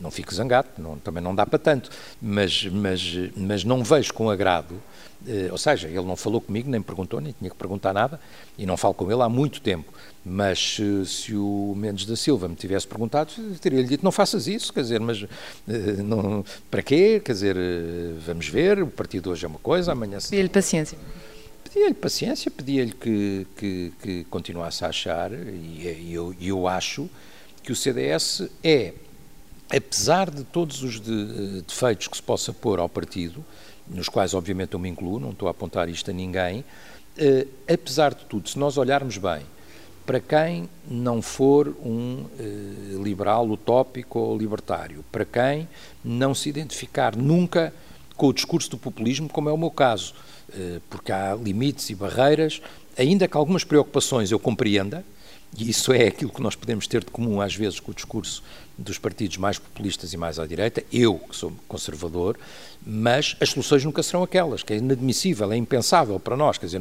[SPEAKER 2] Não fico zangado, não, também não dá para tanto, mas, mas, mas não vejo com agrado, eh, ou seja, ele não falou comigo, nem perguntou, nem tinha que perguntar nada, e não falo com ele há muito tempo, mas se, se o Mendes da Silva me tivesse perguntado, teria-lhe dito, não faças isso, quer dizer, mas eh, não, para quê, quer dizer, eh, vamos ver, o partido hoje é uma coisa, amanhã...
[SPEAKER 1] Pedia-lhe paciência.
[SPEAKER 2] Pedia-lhe paciência, pedia-lhe que, que, que, continuasse a achar, e eu, eu acho que o CDS é apesar de todos os de, eh, defeitos que se possa pôr ao partido, nos quais obviamente eu me incluo, não estou a apontar isto a ninguém, eh, apesar de tudo, se nós olharmos bem, para quem não for um eh, liberal utópico ou libertário, para quem não se identificar nunca com o discurso do populismo, como é o meu caso, eh, porque há limites e barreiras, ainda que algumas preocupações eu compreenda, e isso é aquilo que nós podemos ter de comum às vezes com o discurso dos partidos mais populistas e mais à direita, eu que sou conservador, mas as soluções nunca serão aquelas, que é inadmissível, é impensável para nós, quer dizer,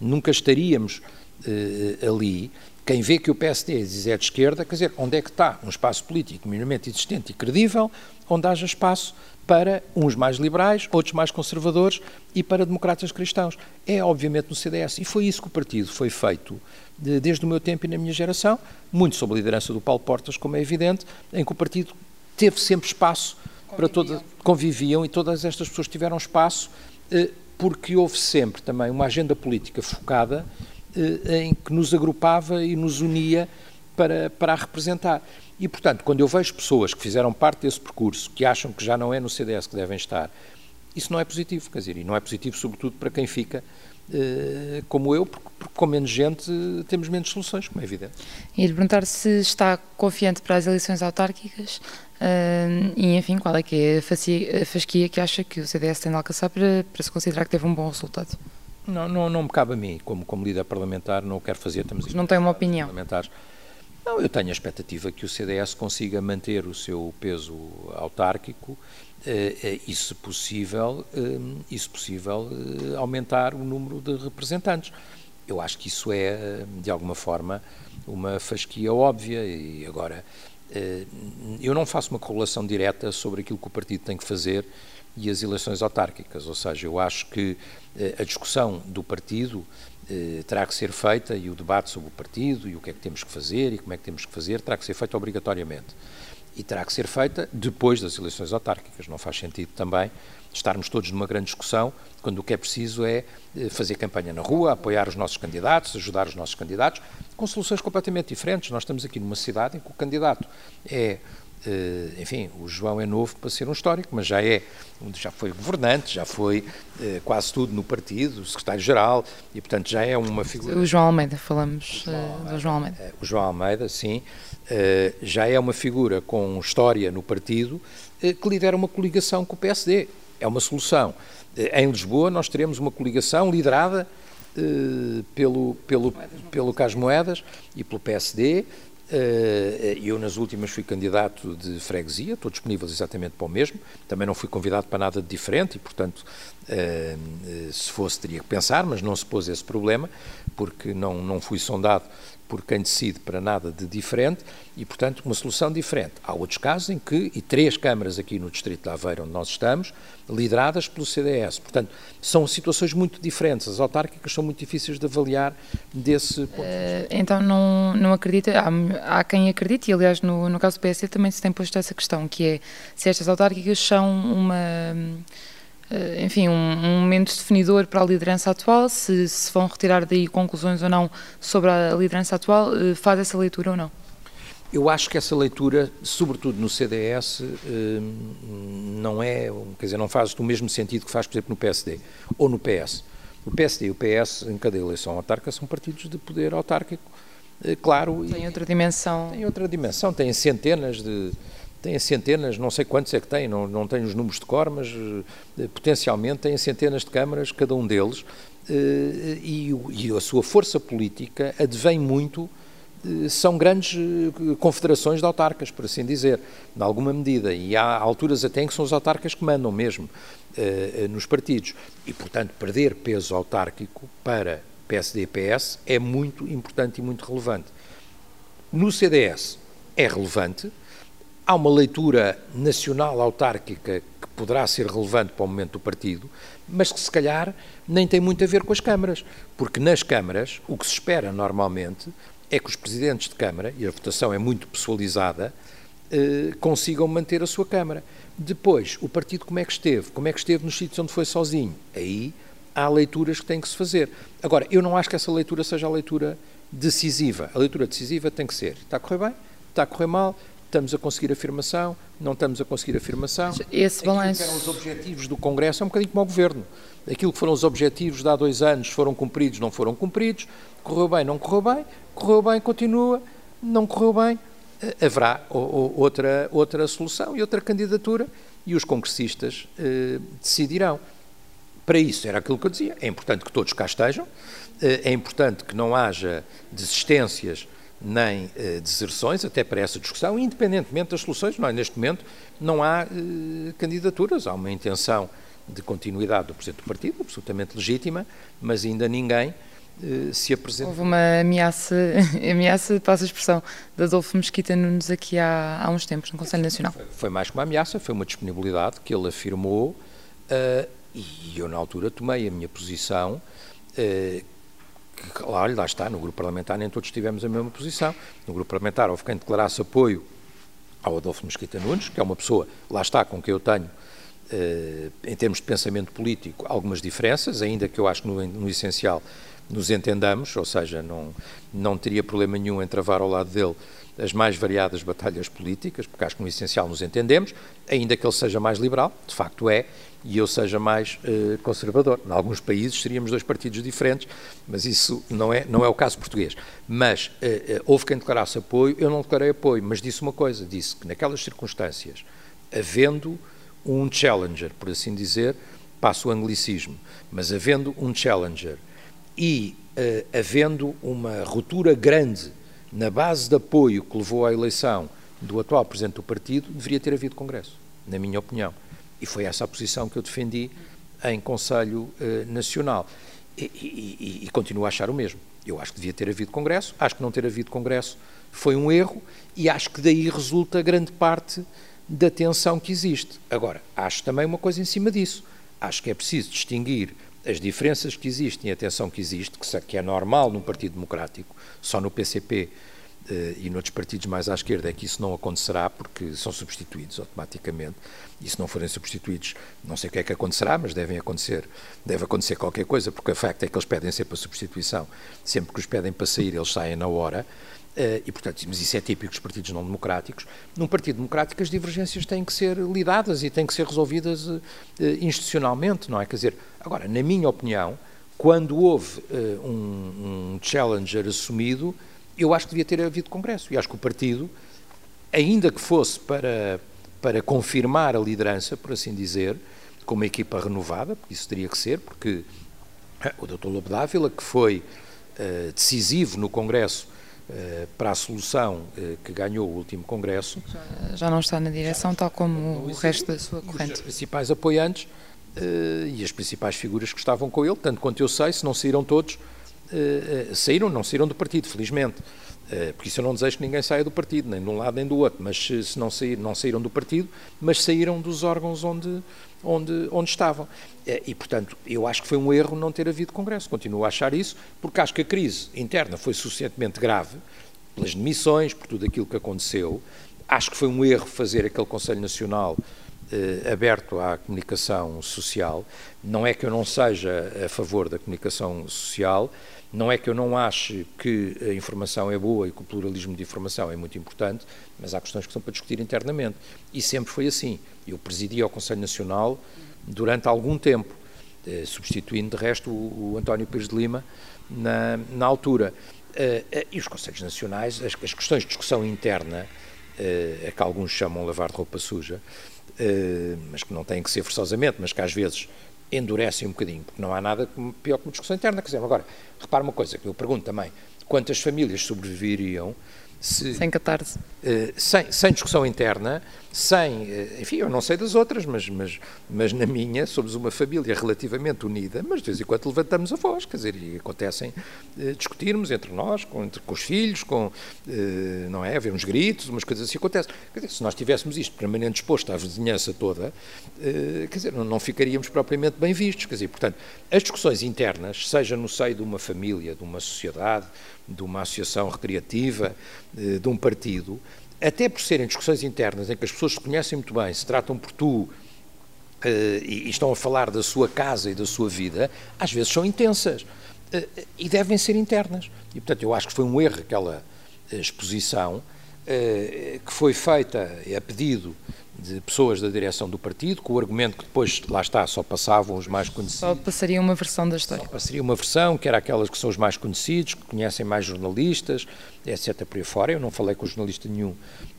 [SPEAKER 2] nunca estaríamos uh, ali. Quem vê que o PSD é de esquerda, quer dizer, onde é que está um espaço político minimamente existente e credível, onde haja espaço para uns mais liberais, outros mais conservadores e para democratas cristãos. É obviamente no CDS. E foi isso que o partido foi feito desde o meu tempo e na minha geração, muito sob a liderança do Paulo Portas, como é evidente, em que o partido teve sempre espaço conviviam. para todas, conviviam e todas estas pessoas tiveram espaço, eh, porque houve sempre também uma agenda política focada eh, em que nos agrupava e nos unia para, para a representar. E, portanto, quando eu vejo pessoas que fizeram parte desse percurso, que acham que já não é no CDS que devem estar, isso não é positivo, quer dizer, e não é positivo sobretudo para quem fica como eu, porque, porque, com menos gente temos menos soluções, como é evidente.
[SPEAKER 1] E lhe perguntar se está confiante para as eleições autárquicas uh, e, enfim, qual é que é a, fasquia que acha que o CDS tem de alcançar para, para se considerar que teve um bom resultado?
[SPEAKER 2] Não, não, não me cabe a mim, como, como líder parlamentar, não o quero fazer. Estamos
[SPEAKER 1] não tem uma opinião?
[SPEAKER 2] Não, eu tenho a expectativa que o CDS consiga manter o seu peso autárquico eh, eh, e, se possível, e, se possível eh, aumentar o número de representantes. Eu acho que isso é, de alguma forma, uma fasquia óbvia e agora eu não faço uma correlação direta sobre aquilo que o partido tem que fazer e as eleições autárquicas, ou seja, eu acho que a discussão do partido terá que ser feita e o debate sobre o partido e o que é que temos que fazer e como é que temos que fazer terá que ser feito obrigatoriamente e terá que ser feita depois das eleições autárquicas. Não faz sentido também estarmos todos numa grande discussão quando o que é preciso é eh, fazer campanha na rua, apoiar os nossos candidatos, ajudar os nossos candidatos, com soluções completamente diferentes. Nós estamos aqui numa cidade em que o candidato é enfim, o João é novo para ser um histórico, mas já é, já foi governante, já foi uh, quase tudo no partido, secretário-geral, e portanto já é uma figura.
[SPEAKER 1] O João Almeida, falamos uh, do João Almeida.
[SPEAKER 2] o João Almeida, sim, já é uma figura com história no partido que lidera uma coligação com o PSD. É uma solução. em Lisboa nós teremos uma coligação liderada pelo, pelo, pelo Cas Moedas e pelo PSD, eh, eu, nas últimas, fui candidato de freguesia, estou disponível exatamente para o mesmo. Também não fui convidado para nada de diferente e, portanto, eh, se fosse, teria que pensar, mas não se pôs esse problema, porque não, não fui sondado por quem decide para nada de diferente e, portanto, uma solução diferente. Há outros casos em que, e três câmaras aqui no Distrito de Aveiro, onde nós estamos, lideradas pelo CDS. Portanto, são situações muito diferentes. As autárquicas são muito difíceis de avaliar desse ponto de vista.
[SPEAKER 1] Uh, então, não, não acredita, há, há, quem acredite, e aliás, no, no caso do PSD também se tem posto essa questão, que é se estas autárquicas são uma eh, enfim, um, um, momento definidor para a liderança atual, se, se vão retirar daí conclusões ou não sobre a liderança atual, eh, faz essa leitura ou não?
[SPEAKER 2] Eu acho que essa leitura, sobretudo no CDS, eh, não é, quer dizer, não faz do mesmo sentido que faz, por exemplo, no PSD ou no PS. O PSD e o PS, em cada eleição autárquica, são partidos de poder autárquico, claro.
[SPEAKER 1] Tem outra dimensão.
[SPEAKER 2] Tem outra dimensão, têm centenas de, tem centenas, não sei quantos é que tem, não, não tenho os números de cor, mas eh, potencialmente têm centenas de câmaras, cada um deles, eh, e, e, a sua força política advém muito eh, são grandes confederações de autarcas, por assim dizer, em alguma medida, e há alturas até em que são os autarcas que mandam mesmo nos partidos. E, portanto, perder peso autárquico para PSD e PS é muito importante e muito relevante. No CDS é relevante, há uma leitura nacional autárquica que poderá ser relevante para o momento do partido, mas que se calhar nem tem muito a ver com as câmaras, porque nas câmaras o que se espera normalmente é que os presidentes de Câmara, e a votação é muito pessoalizada, eh, consigam manter a sua Câmara. Depois, o partido como é que esteve? Como é que esteve nos sítios onde foi sozinho? Aí há leituras que têm que se fazer. Agora, eu não acho que essa leitura seja a leitura decisiva. A leitura decisiva tem que ser: está a correr bem? Está a correr mal? Estamos a conseguir afirmação? Não estamos a conseguir afirmação?
[SPEAKER 1] Esse balanço.
[SPEAKER 2] que eram os objetivos do Congresso é um bocadinho como o Governo. Aquilo que foram os objetivos de há dois anos foram cumpridos, não foram cumpridos, correu bem, não correu bem, correu bem, continua, não correu bem, eh, haverá outra, outra solução e outra candidatura e os congressistas eh, decidirão. Para isso, era aquilo que eu dizia, é importante que todos cá estejam, eh, é importante que não haja desistências nem eh, deserções, até para essa discussão, independentemente das soluções. Não, neste momento não há eh, candidaturas, há uma intenção de continuidade do Presidente do Partido, absolutamente legítima, mas ainda ninguém eh, se apresenta.
[SPEAKER 1] Houve uma ameaça, ameaça, passa a expressão, de Adolfo Mesquita Nunes aqui há, há uns tempos no Conselho Nacional.
[SPEAKER 2] Foi, foi, mais que uma ameaça, foi uma disponibilidade que ele afirmou uh, e eu na altura tomei a minha posição uh, que, lá, lá está, no grupo parlamentar nem todos tivemos a mesma posição. No grupo parlamentar houve quem declarasse apoio ao Adolfo Mesquita Nunes, que é uma pessoa, lá está, com quem eu tenho eh, em termos de pensamento político, algumas diferenças, ainda que eu acho que no, no, essencial nos entendamos, ou seja, não, não teria problema nenhum em travar ao lado dele as mais variadas batalhas políticas, porque acho que no essencial nos entendemos, ainda que ele seja mais liberal, de facto é, e eu seja mais uh, conservador. Em alguns países seríamos dois partidos diferentes, mas isso não é, não é o caso português. Mas uh, uh, houve quem declarasse apoio, eu não declarei apoio, mas disse uma coisa, disse que naquelas circunstâncias, havendo um challenger, por assim dizer, passo o anglicismo, mas havendo um challenger e havendo uma ruptura grande na base de apoio que levou à eleição do atual presidente do partido, deveria ter havido Congresso, na minha opinião. E foi essa a posição que eu defendi em Conselho uh, Nacional. E, e, e, continuo a achar o mesmo. Eu acho que devia ter havido Congresso, acho que não ter havido Congresso foi um erro e acho que daí resulta grande parte da tensão que existe. Agora, acho também uma coisa em cima disso. Acho que é preciso distinguir as diferenças que existem e a tensão que existe, que é normal num Partido Democrático, só no PCP eh, e noutros partidos mais à esquerda é que isso não acontecerá porque são substituídos automaticamente. E se não forem substituídos, não sei o que é que acontecerá, mas devem acontecer, deve acontecer qualquer coisa, porque o facto é que eles pedem sempre a substituição. Sempre que os pedem para sair, eles saem na hora. Uh, e, portanto, mas isso é típico dos partidos não democráticos. Num partido democrático, as divergências têm que ser lidadas e têm que ser resolvidas uh, institucionalmente, não é? Quer dizer, agora, na minha opinião, quando houve um, um, challenger assumido, eu acho que devia ter havido Congresso. E acho que o partido, ainda que fosse para, para confirmar a liderança, por assim dizer, com uma equipa renovada, porque isso teria que ser, porque o Dr. Lobo Dávila, que foi decisivo no Congresso eh, para a solução eh, que ganhou o último Congresso.
[SPEAKER 1] Já não está na direção, tal como o resto da sua corrente.
[SPEAKER 2] Os principais apoiantes e as principais figuras que estavam com ele, tanto quanto eu sei, se não saíram todos, saíram, não saíram do partido, felizmente. Porque isso eu não desejo que ninguém saia do partido, nem de um lado nem do outro, mas se não, não saíram do partido, mas saíram dos órgãos onde, onde, onde estavam. E, portanto, eu acho que foi um erro não ter havido Congresso. Continuo a achar isso, porque acho que a crise interna foi suficientemente grave, pelas demissões, por tudo aquilo que aconteceu. Acho que foi um erro fazer aquele Conselho Nacional eh, aberto à comunicação social. Não é que eu não seja a favor da comunicação social, não é que eu não ache que a informação é boa e que o pluralismo de informação é muito importante, mas há questões que são para discutir internamente. E sempre foi assim. Eu presidi ao Conselho Nacional durante algum tempo, eh, substituindo de resto o, o, António Pires de Lima na, na altura. Eh, eh, e os Conselhos Nacionais, as, as, questões de discussão interna, a que alguns chamam lavar de roupa suja, mas que não têm que ser forçosamente, mas que às vezes endurecem um bocadinho, porque não há nada pior que uma discussão interna. Quer dizer, agora, repara uma coisa que eu pergunto também, quantas famílias sobreviveriam
[SPEAKER 1] se, sem catarse.
[SPEAKER 2] Uh, sem, sem discussão interna, sem, uh, enfim, eu não sei das outras, mas, mas, mas na minha somos uma família relativamente unida, mas de vez em quando levantamos a voz, quer dizer, e acontecem uh, discutirmos entre nós, com, entre, com os filhos, com, não é, haver uns gritos, umas coisas assim acontecem. Quer dizer, se nós tivéssemos isto permanente exposto à vizinhança toda, quer dizer, não, não ficaríamos propriamente bem vistos, quer dizer, portanto, as discussões internas, seja no seio de uma família, de uma sociedade, de uma associação recreativa, eh, de um partido, até por serem discussões internas em que as pessoas se conhecem muito bem, se tratam por tu eh, e estão a falar da sua casa e da sua vida, às vezes são intensas eh, e devem ser internas. E, portanto, eu acho que foi um erro aquela exposição que foi feita a pedido de pessoas da direção do partido, com o argumento que depois, lá está, só passavam os mais conhecidos.
[SPEAKER 1] Só passaria uma versão da história.
[SPEAKER 2] Só passaria uma versão, que era aquelas que são os mais conhecidos, que conhecem mais jornalistas, etc. por aí fora. Eu não falei com jornalista nenhum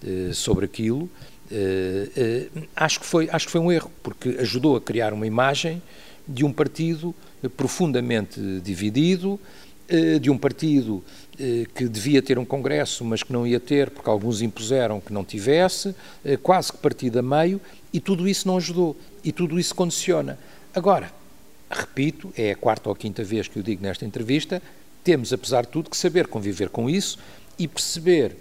[SPEAKER 2] eh, sobre aquilo. Eh, eh, acho, que foi, acho que foi um erro, porque ajudou a criar uma imagem de um partido profundamente dividido, eh, de um partido eh, que devia ter um congresso, mas que não ia ter, porque alguns impuseram que não tivesse, eh, quase que partido a meio, e tudo isso não ajudou, e tudo isso condiciona. Agora, repito, é a quarta ou quinta vez que eu digo nesta entrevista, temos, apesar de tudo, que saber conviver com isso e perceber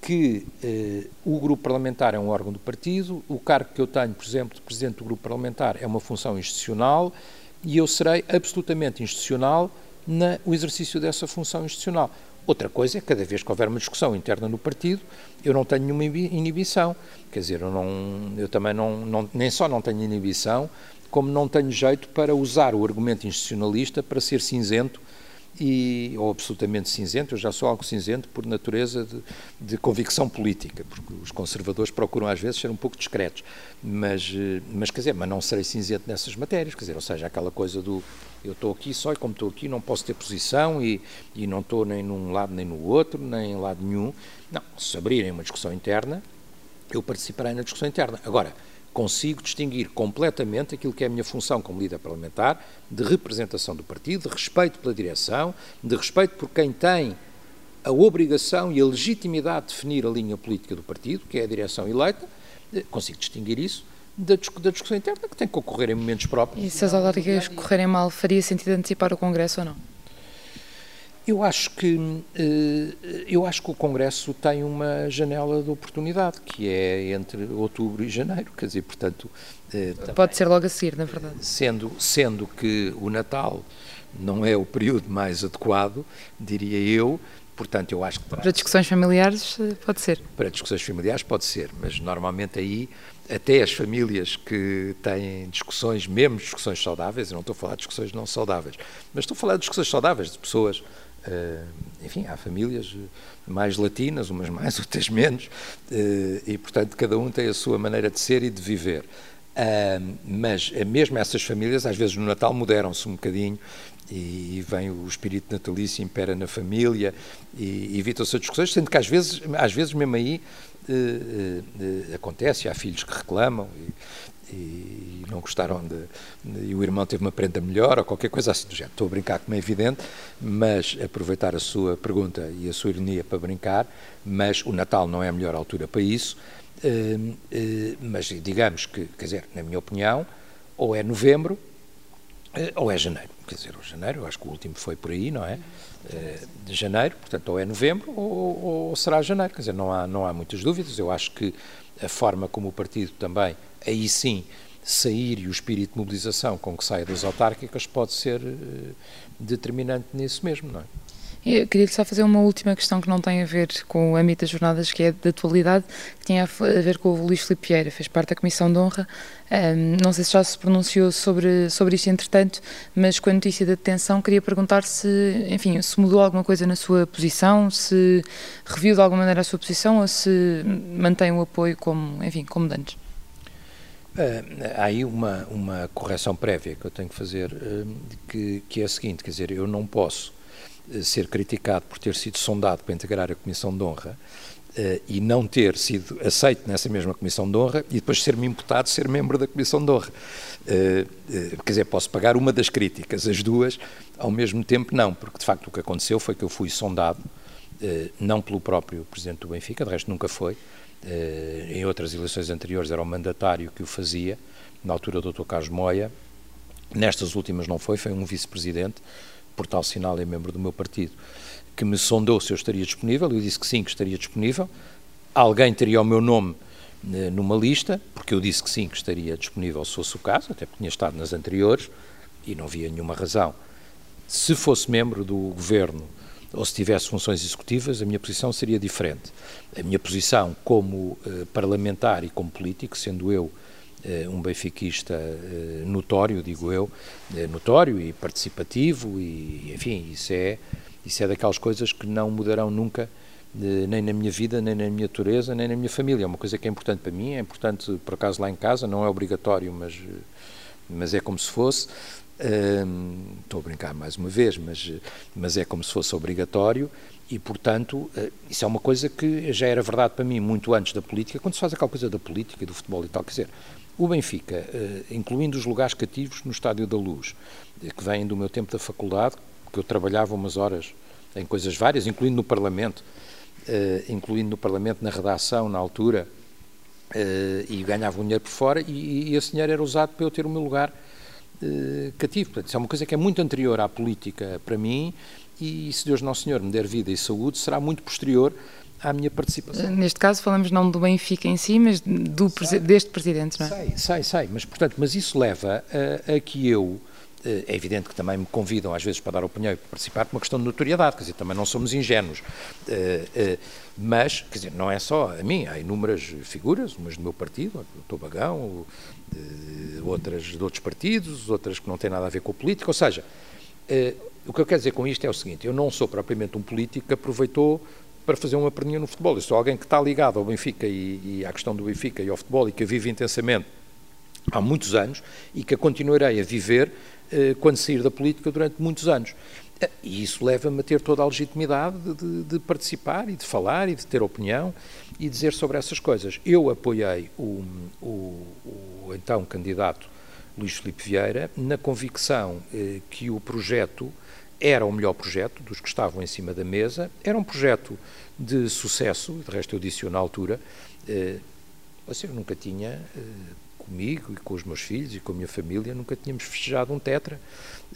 [SPEAKER 2] que eh, o grupo parlamentar é um órgão do partido, o cargo que eu tenho, por exemplo, de presidente do grupo parlamentar é uma função institucional e eu serei absolutamente institucional no exercício dessa função institucional. Outra coisa é, cada vez que houver uma discussão interna no partido, eu não tenho nenhuma inibição. Quer dizer, eu, não, eu também não, não, nem só não tenho inibição, como não tenho jeito para usar o argumento institucionalista para ser cinzento e, ou absolutamente cinzento, eu já sou algo cinzento por natureza de, de, convicção política, porque os conservadores procuram às vezes ser um pouco discretos, mas, eh, mas quer dizer, mas não serei cinzento nessas matérias, quer dizer, ou seja, aquela coisa do eu estou aqui só e como estou aqui não posso ter posição e, e não estou nem num lado nem no outro, nem em lado nenhum. Não, se abrirem uma discussão interna, eu participarei na discussão interna. Agora, consigo distinguir completamente aquilo que é a minha função como líder parlamentar, de representação do partido, de respeito pela direção, de respeito por quem tem a obrigação e a legitimidade de definir a linha política do partido, que é a direção eleita, eh, consigo distinguir isso da, discussão interna, que tem que ocorrer em momentos próprios.
[SPEAKER 1] E se as autárquicas correrem mal, faria sentido antecipar o Congresso ou não?
[SPEAKER 2] Eu acho que eh, eu acho que o Congresso tem uma janela de oportunidade que é entre outubro e janeiro, quer dizer, portanto
[SPEAKER 1] eh, pode ser logo a seguir, na verdade.
[SPEAKER 2] Sendo sendo que o Natal não é o período mais adequado, diria eu, portanto eu acho que
[SPEAKER 1] para discussões familiares eh, pode ser.
[SPEAKER 2] Para discussões familiares pode ser, mas normalmente aí até as famílias que têm discussões, mesmo discussões saudáveis, eu não estou a falar de discussões não saudáveis, mas estou a falar de discussões saudáveis, de pessoas Uh, enfim, há famílias mais latinas, umas mais, outras menos, uh, e portanto cada um tem a sua maneira de ser e de viver. Mas mesmo essas famílias, às vezes no Natal, moderam-se um bocadinho e, vem o espírito natalício impera na família e evitam-se as discussões, sendo que às vezes, às vezes mesmo aí acontece, há filhos que reclamam e, e não gostaram de, e o irmão teve uma prenda melhor ou qualquer coisa assim do género. Estou a brincar como é evidente, mas aproveitar a sua pergunta e a sua ironia para brincar, mas o Natal não é a melhor altura para isso, mas digamos que, quer dizer, na minha opinião, ou é novembro ou é janeiro. Quer dizer, o janeiro, eu acho que o último foi por aí, não é? de janeiro, portanto, ou é novembro ou, ou será janeiro. Quer dizer, não há, não há muitas dúvidas. Eu acho que a forma como o partido também aí sim sair e o espírito de mobilização com que sai das autárquicas pode ser uh, determinante nisso mesmo, não é?
[SPEAKER 1] Eu queria só fazer uma última questão que não tem a ver com o âmbito das jornadas, que é da atualidade, que tinha a ver com o Luís Filipe Vieira, fez parte da Comissão de Honra. Um, não sei se já se pronunciou sobre, sobre isto entretanto, mas com a notícia da detenção, queria perguntar se, enfim, se mudou alguma coisa na sua posição, se reviu de alguma maneira a sua posição ou se mantém o apoio como, enfim, como antes.
[SPEAKER 2] Uh, há aí uma, uma correção prévia que eu tenho que fazer, uh, que, que é a seguinte, quer dizer, eu não posso ser criticado por ter sido sondado para integrar a Comissão de Honra uh, e não ter sido aceito nessa mesma Comissão de Honra e depois ser-me imputado ser membro da Comissão de Honra. Uh, quer dizer, posso pagar uma das críticas, as duas, ao mesmo tempo não, porque de facto o que aconteceu foi que eu fui sondado, não pelo próprio Presidente do Benfica, de resto nunca foi, em outras eleições anteriores era o mandatário que o fazia, na altura o Dr. Carlos Moia, nestas últimas não foi, foi um vice-presidente, por tal sinal é membro do meu partido que me sondou se eu estaria disponível, eu disse que sim, que estaria disponível. Alguém teria o meu nome eh, numa lista, porque eu disse que sim, que estaria disponível se fosse o caso, até porque tinha estado nas anteriores e não havia nenhuma razão. Se fosse membro do governo ou se tivesse funções executivas, a minha posição seria diferente. A minha posição como eh, parlamentar e como político, sendo eu um benfiquista eh, notório, digo eu, eh, notório e participativo, e enfim, isso é isso é daquelas coisas que não mudarão nunca, nem na minha vida, nem na minha natureza, nem na minha família. É uma coisa que é importante para mim, é importante, por acaso, lá em casa, não é obrigatório, mas, mas é como se fosse. estou a brincar mais uma vez, mas, mas é como se fosse obrigatório e, portanto, isso é uma coisa que já era verdade para mim muito antes da política, quando se faz aquela coisa da política, do futebol e tal. Quer dizer, o Benfica, uh, incluindo os lugares cativos no Estádio da Luz, que vêm do meu tempo da faculdade, que eu trabalhava umas horas em coisas várias, incluindo no Parlamento, uh, incluindo no Parlamento, na redação, na altura, e ganhava um dinheiro por fora, e, esse dinheiro era usado para eu ter o meu lugar cativo. Portanto, isso é uma coisa que é muito anterior à política para mim, e se Deus Nosso Senhor me der vida e saúde, será muito posterior à minha participação.
[SPEAKER 1] Neste caso falamos não do Benfica em si, mas do, deste presidente, não é?
[SPEAKER 2] Sai, sai, sai, mas portanto, mas isso leva a, a que eu é evidente que também me convidam às vezes para dar opinião e para participar por uma questão de notoriedade, quer dizer, também não somos ingênuos. Eh, eh, mas, quer dizer, não é só a mim, há inúmeras figuras, umas do meu partido, o Tobagão, outras de outros partidos, outras que não têm nada a ver com a política, ou seja, eh, o que eu quero dizer com isto é o seguinte, eu não sou propriamente um político que aproveitou para fazer uma perninha no futebol, eu sou alguém que está ligado ao Benfica e, e à questão do Benfica e ao futebol e que vive intensamente há muitos anos e que a continuarei a viver eh, quando sair da política durante muitos anos. Eh, e isso leva-me a ter toda a legitimidade de, de, participar e de falar e de ter opinião e dizer sobre essas coisas. Eu apoiei o, o, o então candidato Luís Filipe Vieira na convicção eh, que o projeto era o melhor projeto dos que estavam em cima da mesa, era um projeto de sucesso, de resto eu disse na altura, eh, assim, eu nunca tinha eh, comigo e com os meus filhos e com a minha família, nunca tínhamos festejado um tetra.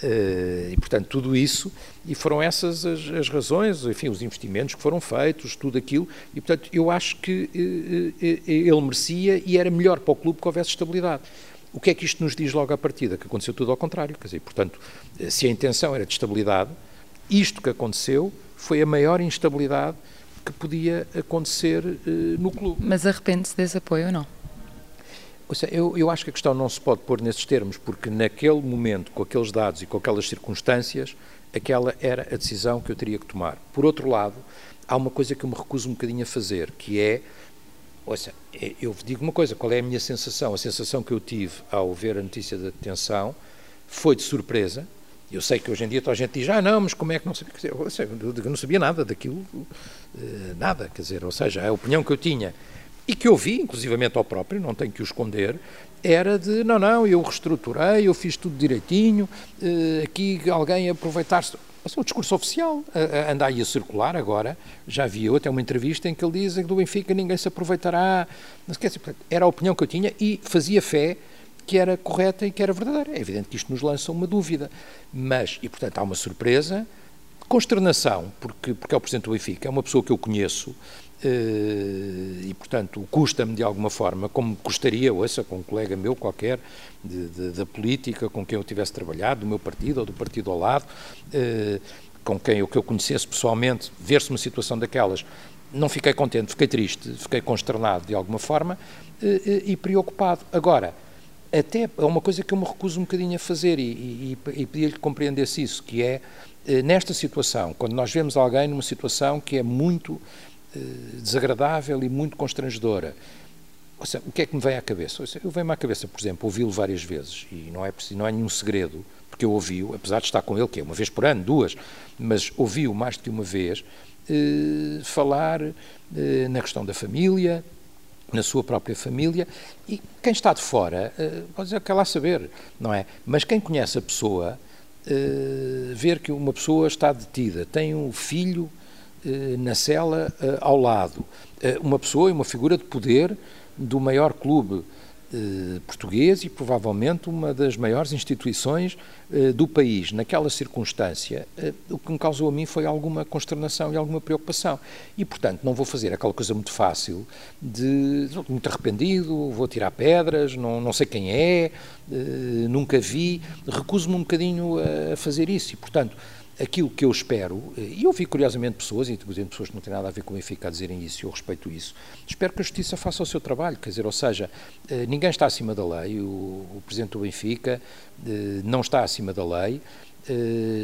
[SPEAKER 2] Uh, e, portanto, tudo isso, e foram essas as, as, razões, enfim, os investimentos que foram feitos, tudo aquilo, e, portanto, eu acho que uh, uh, ele merecia e era melhor para o clube que houvesse estabilidade. O que é que isto nos diz logo à partida? Que aconteceu tudo ao contrário. Quer dizer, portanto, se a intenção era de estabilidade, isto que aconteceu foi a maior instabilidade que podia acontecer no clube.
[SPEAKER 1] Mas arrepende-se desse apoio ou não?
[SPEAKER 2] Eu, eu acho que a questão não se pode pôr nesses termos, porque naquele momento, com aqueles dados e com aquelas circunstâncias, aquela era a decisão que eu teria que tomar. Por outro lado, há uma coisa que eu me recuso um bocadinho a fazer, que é, ouça, é, eu digo uma coisa, qual é a minha sensação? A sensação que eu tive ao ver a notícia da detenção foi de surpresa. Eu sei que hoje em dia toda a gente diz, ah não, mas como é que não sabia? Eu não sabia nada daquilo, eh, nada, quer dizer, ou seja, a opinião que eu tinha e que eu vi, inclusivamente ao próprio, não tenho que o esconder, era de, não, não, eu reestruturei, eu fiz tudo direitinho, uh, aqui alguém aproveitar-se... Esse é o discurso oficial, anda aí a circular agora, já vi até uma entrevista em que ele diz que do Benfica ninguém se aproveitará, não esquece, era a opinião que eu tinha e fazia fé que era correta e que era verdadeira. É evidente que isto nos lança uma dúvida, mas, e portanto há uma surpresa, consternação, porque, porque é o Presidente do Benfica, é uma pessoa que eu conheço, e, portanto, custa-me de alguma forma, como custaria, ouça, com um colega meu qualquer de, de, da política, com quem eu tivesse trabalhado, do meu partido ou do partido ao lado, eh, com quem eu, que eu conhecesse pessoalmente, ver-se uma situação daquelas, não fiquei contente, fiquei triste, fiquei consternado de alguma forma eh, e preocupado. Agora, até é uma coisa que eu me recuso um bocadinho a fazer e, e, e pedir-lhe que compreendesse isso, que é, nesta situação, quando nós vemos alguém numa situação que é muito eh, desagradável e muito constrangedora. Ou seja, o que é que me vem à cabeça? eu venho-me à cabeça, por exemplo, ouvi-lo várias vezes, e não é, não é nenhum segredo, porque eu ouvi-o, apesar de estar com ele, que é uma vez por ano, duas, mas ouvi-o mais do que uma vez, falar na questão da família, na sua própria família, e quem está de fora pode dizer que lá saber, não é? Mas quem conhece a pessoa, ver que uma pessoa está detida, tem um filho na cela ao lado, uma pessoa e uma figura de poder do maior clube eh, português e provavelmente uma das maiores instituições eh, do país. Naquela circunstância, eh, o que me causou a mim foi alguma consternação e alguma preocupação. E, portanto, não vou fazer aquela coisa muito fácil de muito arrependido, vou tirar pedras, não, não sei quem é, nunca vi. Recuso-me um bocadinho a fazer isso e, portanto, aquilo que eu espero, eh, e eu vi curiosamente pessoas, inclusive pessoas que não têm nada a ver com o Benfica, a dizerem isso, e eu respeito isso, espero que a Justiça faça o seu trabalho, quer dizer, ou seja, eh, ninguém está acima da lei, o, o Presidente do Benfica eh, não está acima da lei,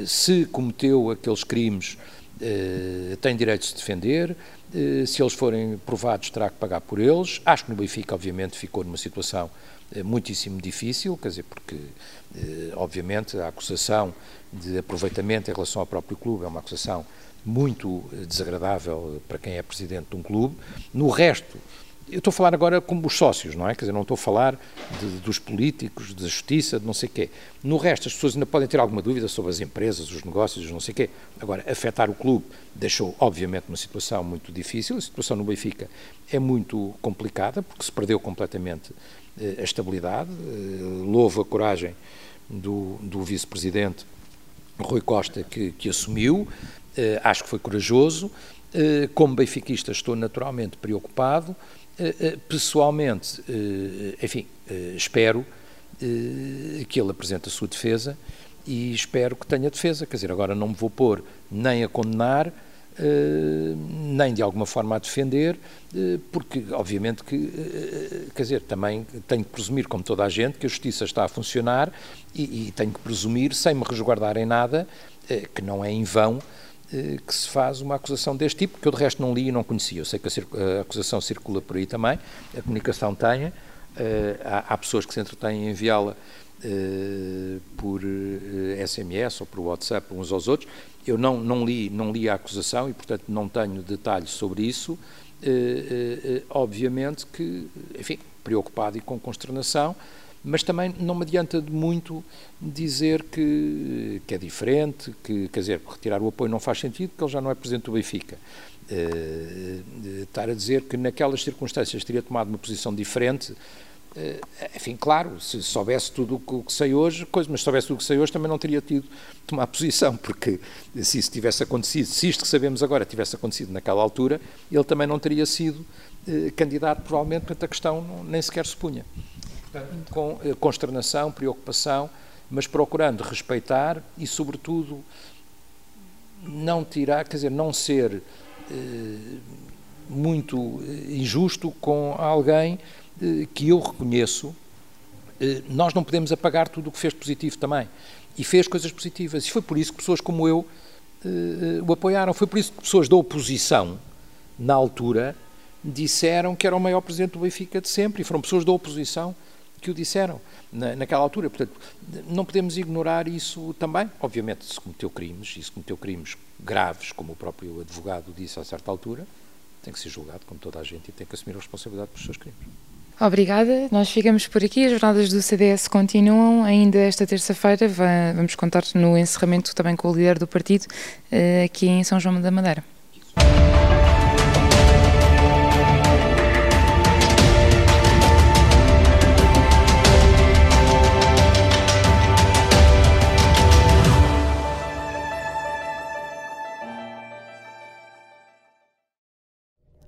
[SPEAKER 2] se cometeu aqueles crimes, tem direito de se defender, se eles forem provados terá que pagar por eles, acho que no Benfica obviamente ficou numa situação muitíssimo difícil, quer dizer, porque obviamente a acusação de aproveitamento em relação ao próprio clube, é uma acusação muito eh, desagradável para quem é presidente de um clube. No resto, eu estou a falar agora como os sócios, não é? Quer dizer, não estou a falar de, dos políticos, da justiça, de não sei o quê. No resto, as pessoas ainda podem ter alguma dúvida sobre as empresas, os negócios, não sei o quê. Agora, afetar o clube deixou, obviamente, uma situação muito difícil. A situação no Benfica é muito complicada, porque se perdeu completamente eh, a estabilidade. Eh, louvo a coragem do, do vice-presidente Rui Costa que, que assumiu, uh, acho que foi corajoso. Como benfiquista estou naturalmente preocupado. Pessoalmente, enfim, espero que ele apresente a sua defesa e espero que tenha defesa. Quer dizer, agora não me vou pôr nem a condenar, nem de alguma forma a defender, porque obviamente que, quer dizer, também tenho que presumir, como toda a gente, que a justiça está a funcionar e, e tenho que presumir, sem me resguardar em nada, eh, que não é em vão eh, que se faz uma acusação deste tipo, que eu de resto não li e não conhecia. Eu sei que a, acusação circula por aí também, a comunicação tem, eh, há pessoas que se entretêm em enviá-la por SMS ou por WhatsApp uns aos outros. Eu não, não, li, não li a acusação e, portanto, não tenho detalhes sobre isso. obviamente que, enfim, preocupado e com consternação, mas também não me adianta de muito dizer que, que é diferente, que, quer dizer, retirar o apoio não faz sentido, porque ele já não é presidente do Benfica. Uh, estar a dizer que naquelas circunstâncias teria tomado uma posição diferente, enfim, claro, se soubesse tudo o que sei hoje, coisa, mas se soubesse tudo o que sei hoje também não teria tido de tomar posição, porque se isso tivesse acontecido, se isto que sabemos agora tivesse acontecido naquela altura, ele também não teria sido uh, candidato, provavelmente, portanto a questão nem sequer se punha. Com eh, consternação, preocupação, mas procurando respeitar e, sobretudo, não tirar, quer dizer, não ser eh, muito eh, injusto com alguém eh, que eu reconheço. Eh, nós não podemos apagar tudo o que fez positivo também. E fez coisas positivas. E foi por isso que pessoas como eu eh, o apoiaram. Foi por isso que pessoas da oposição, na altura, disseram que era o maior presidente do Benfica de sempre. E foram pessoas da oposição que o disseram na, naquela altura. Portanto, não podemos ignorar isso também. Obviamente, se cometeu crimes, e se cometeu crimes graves, como o próprio advogado disse a certa altura, tem que ser julgado, como toda a gente, e tem que assumir a responsabilidade pelos seus crimes.
[SPEAKER 1] Obrigada, nós ficamos por aqui. As jornadas do CDS continuam. Ainda esta terça-feira vamos contar no encerramento também com o líder do partido eh, aqui em São João da Madeira.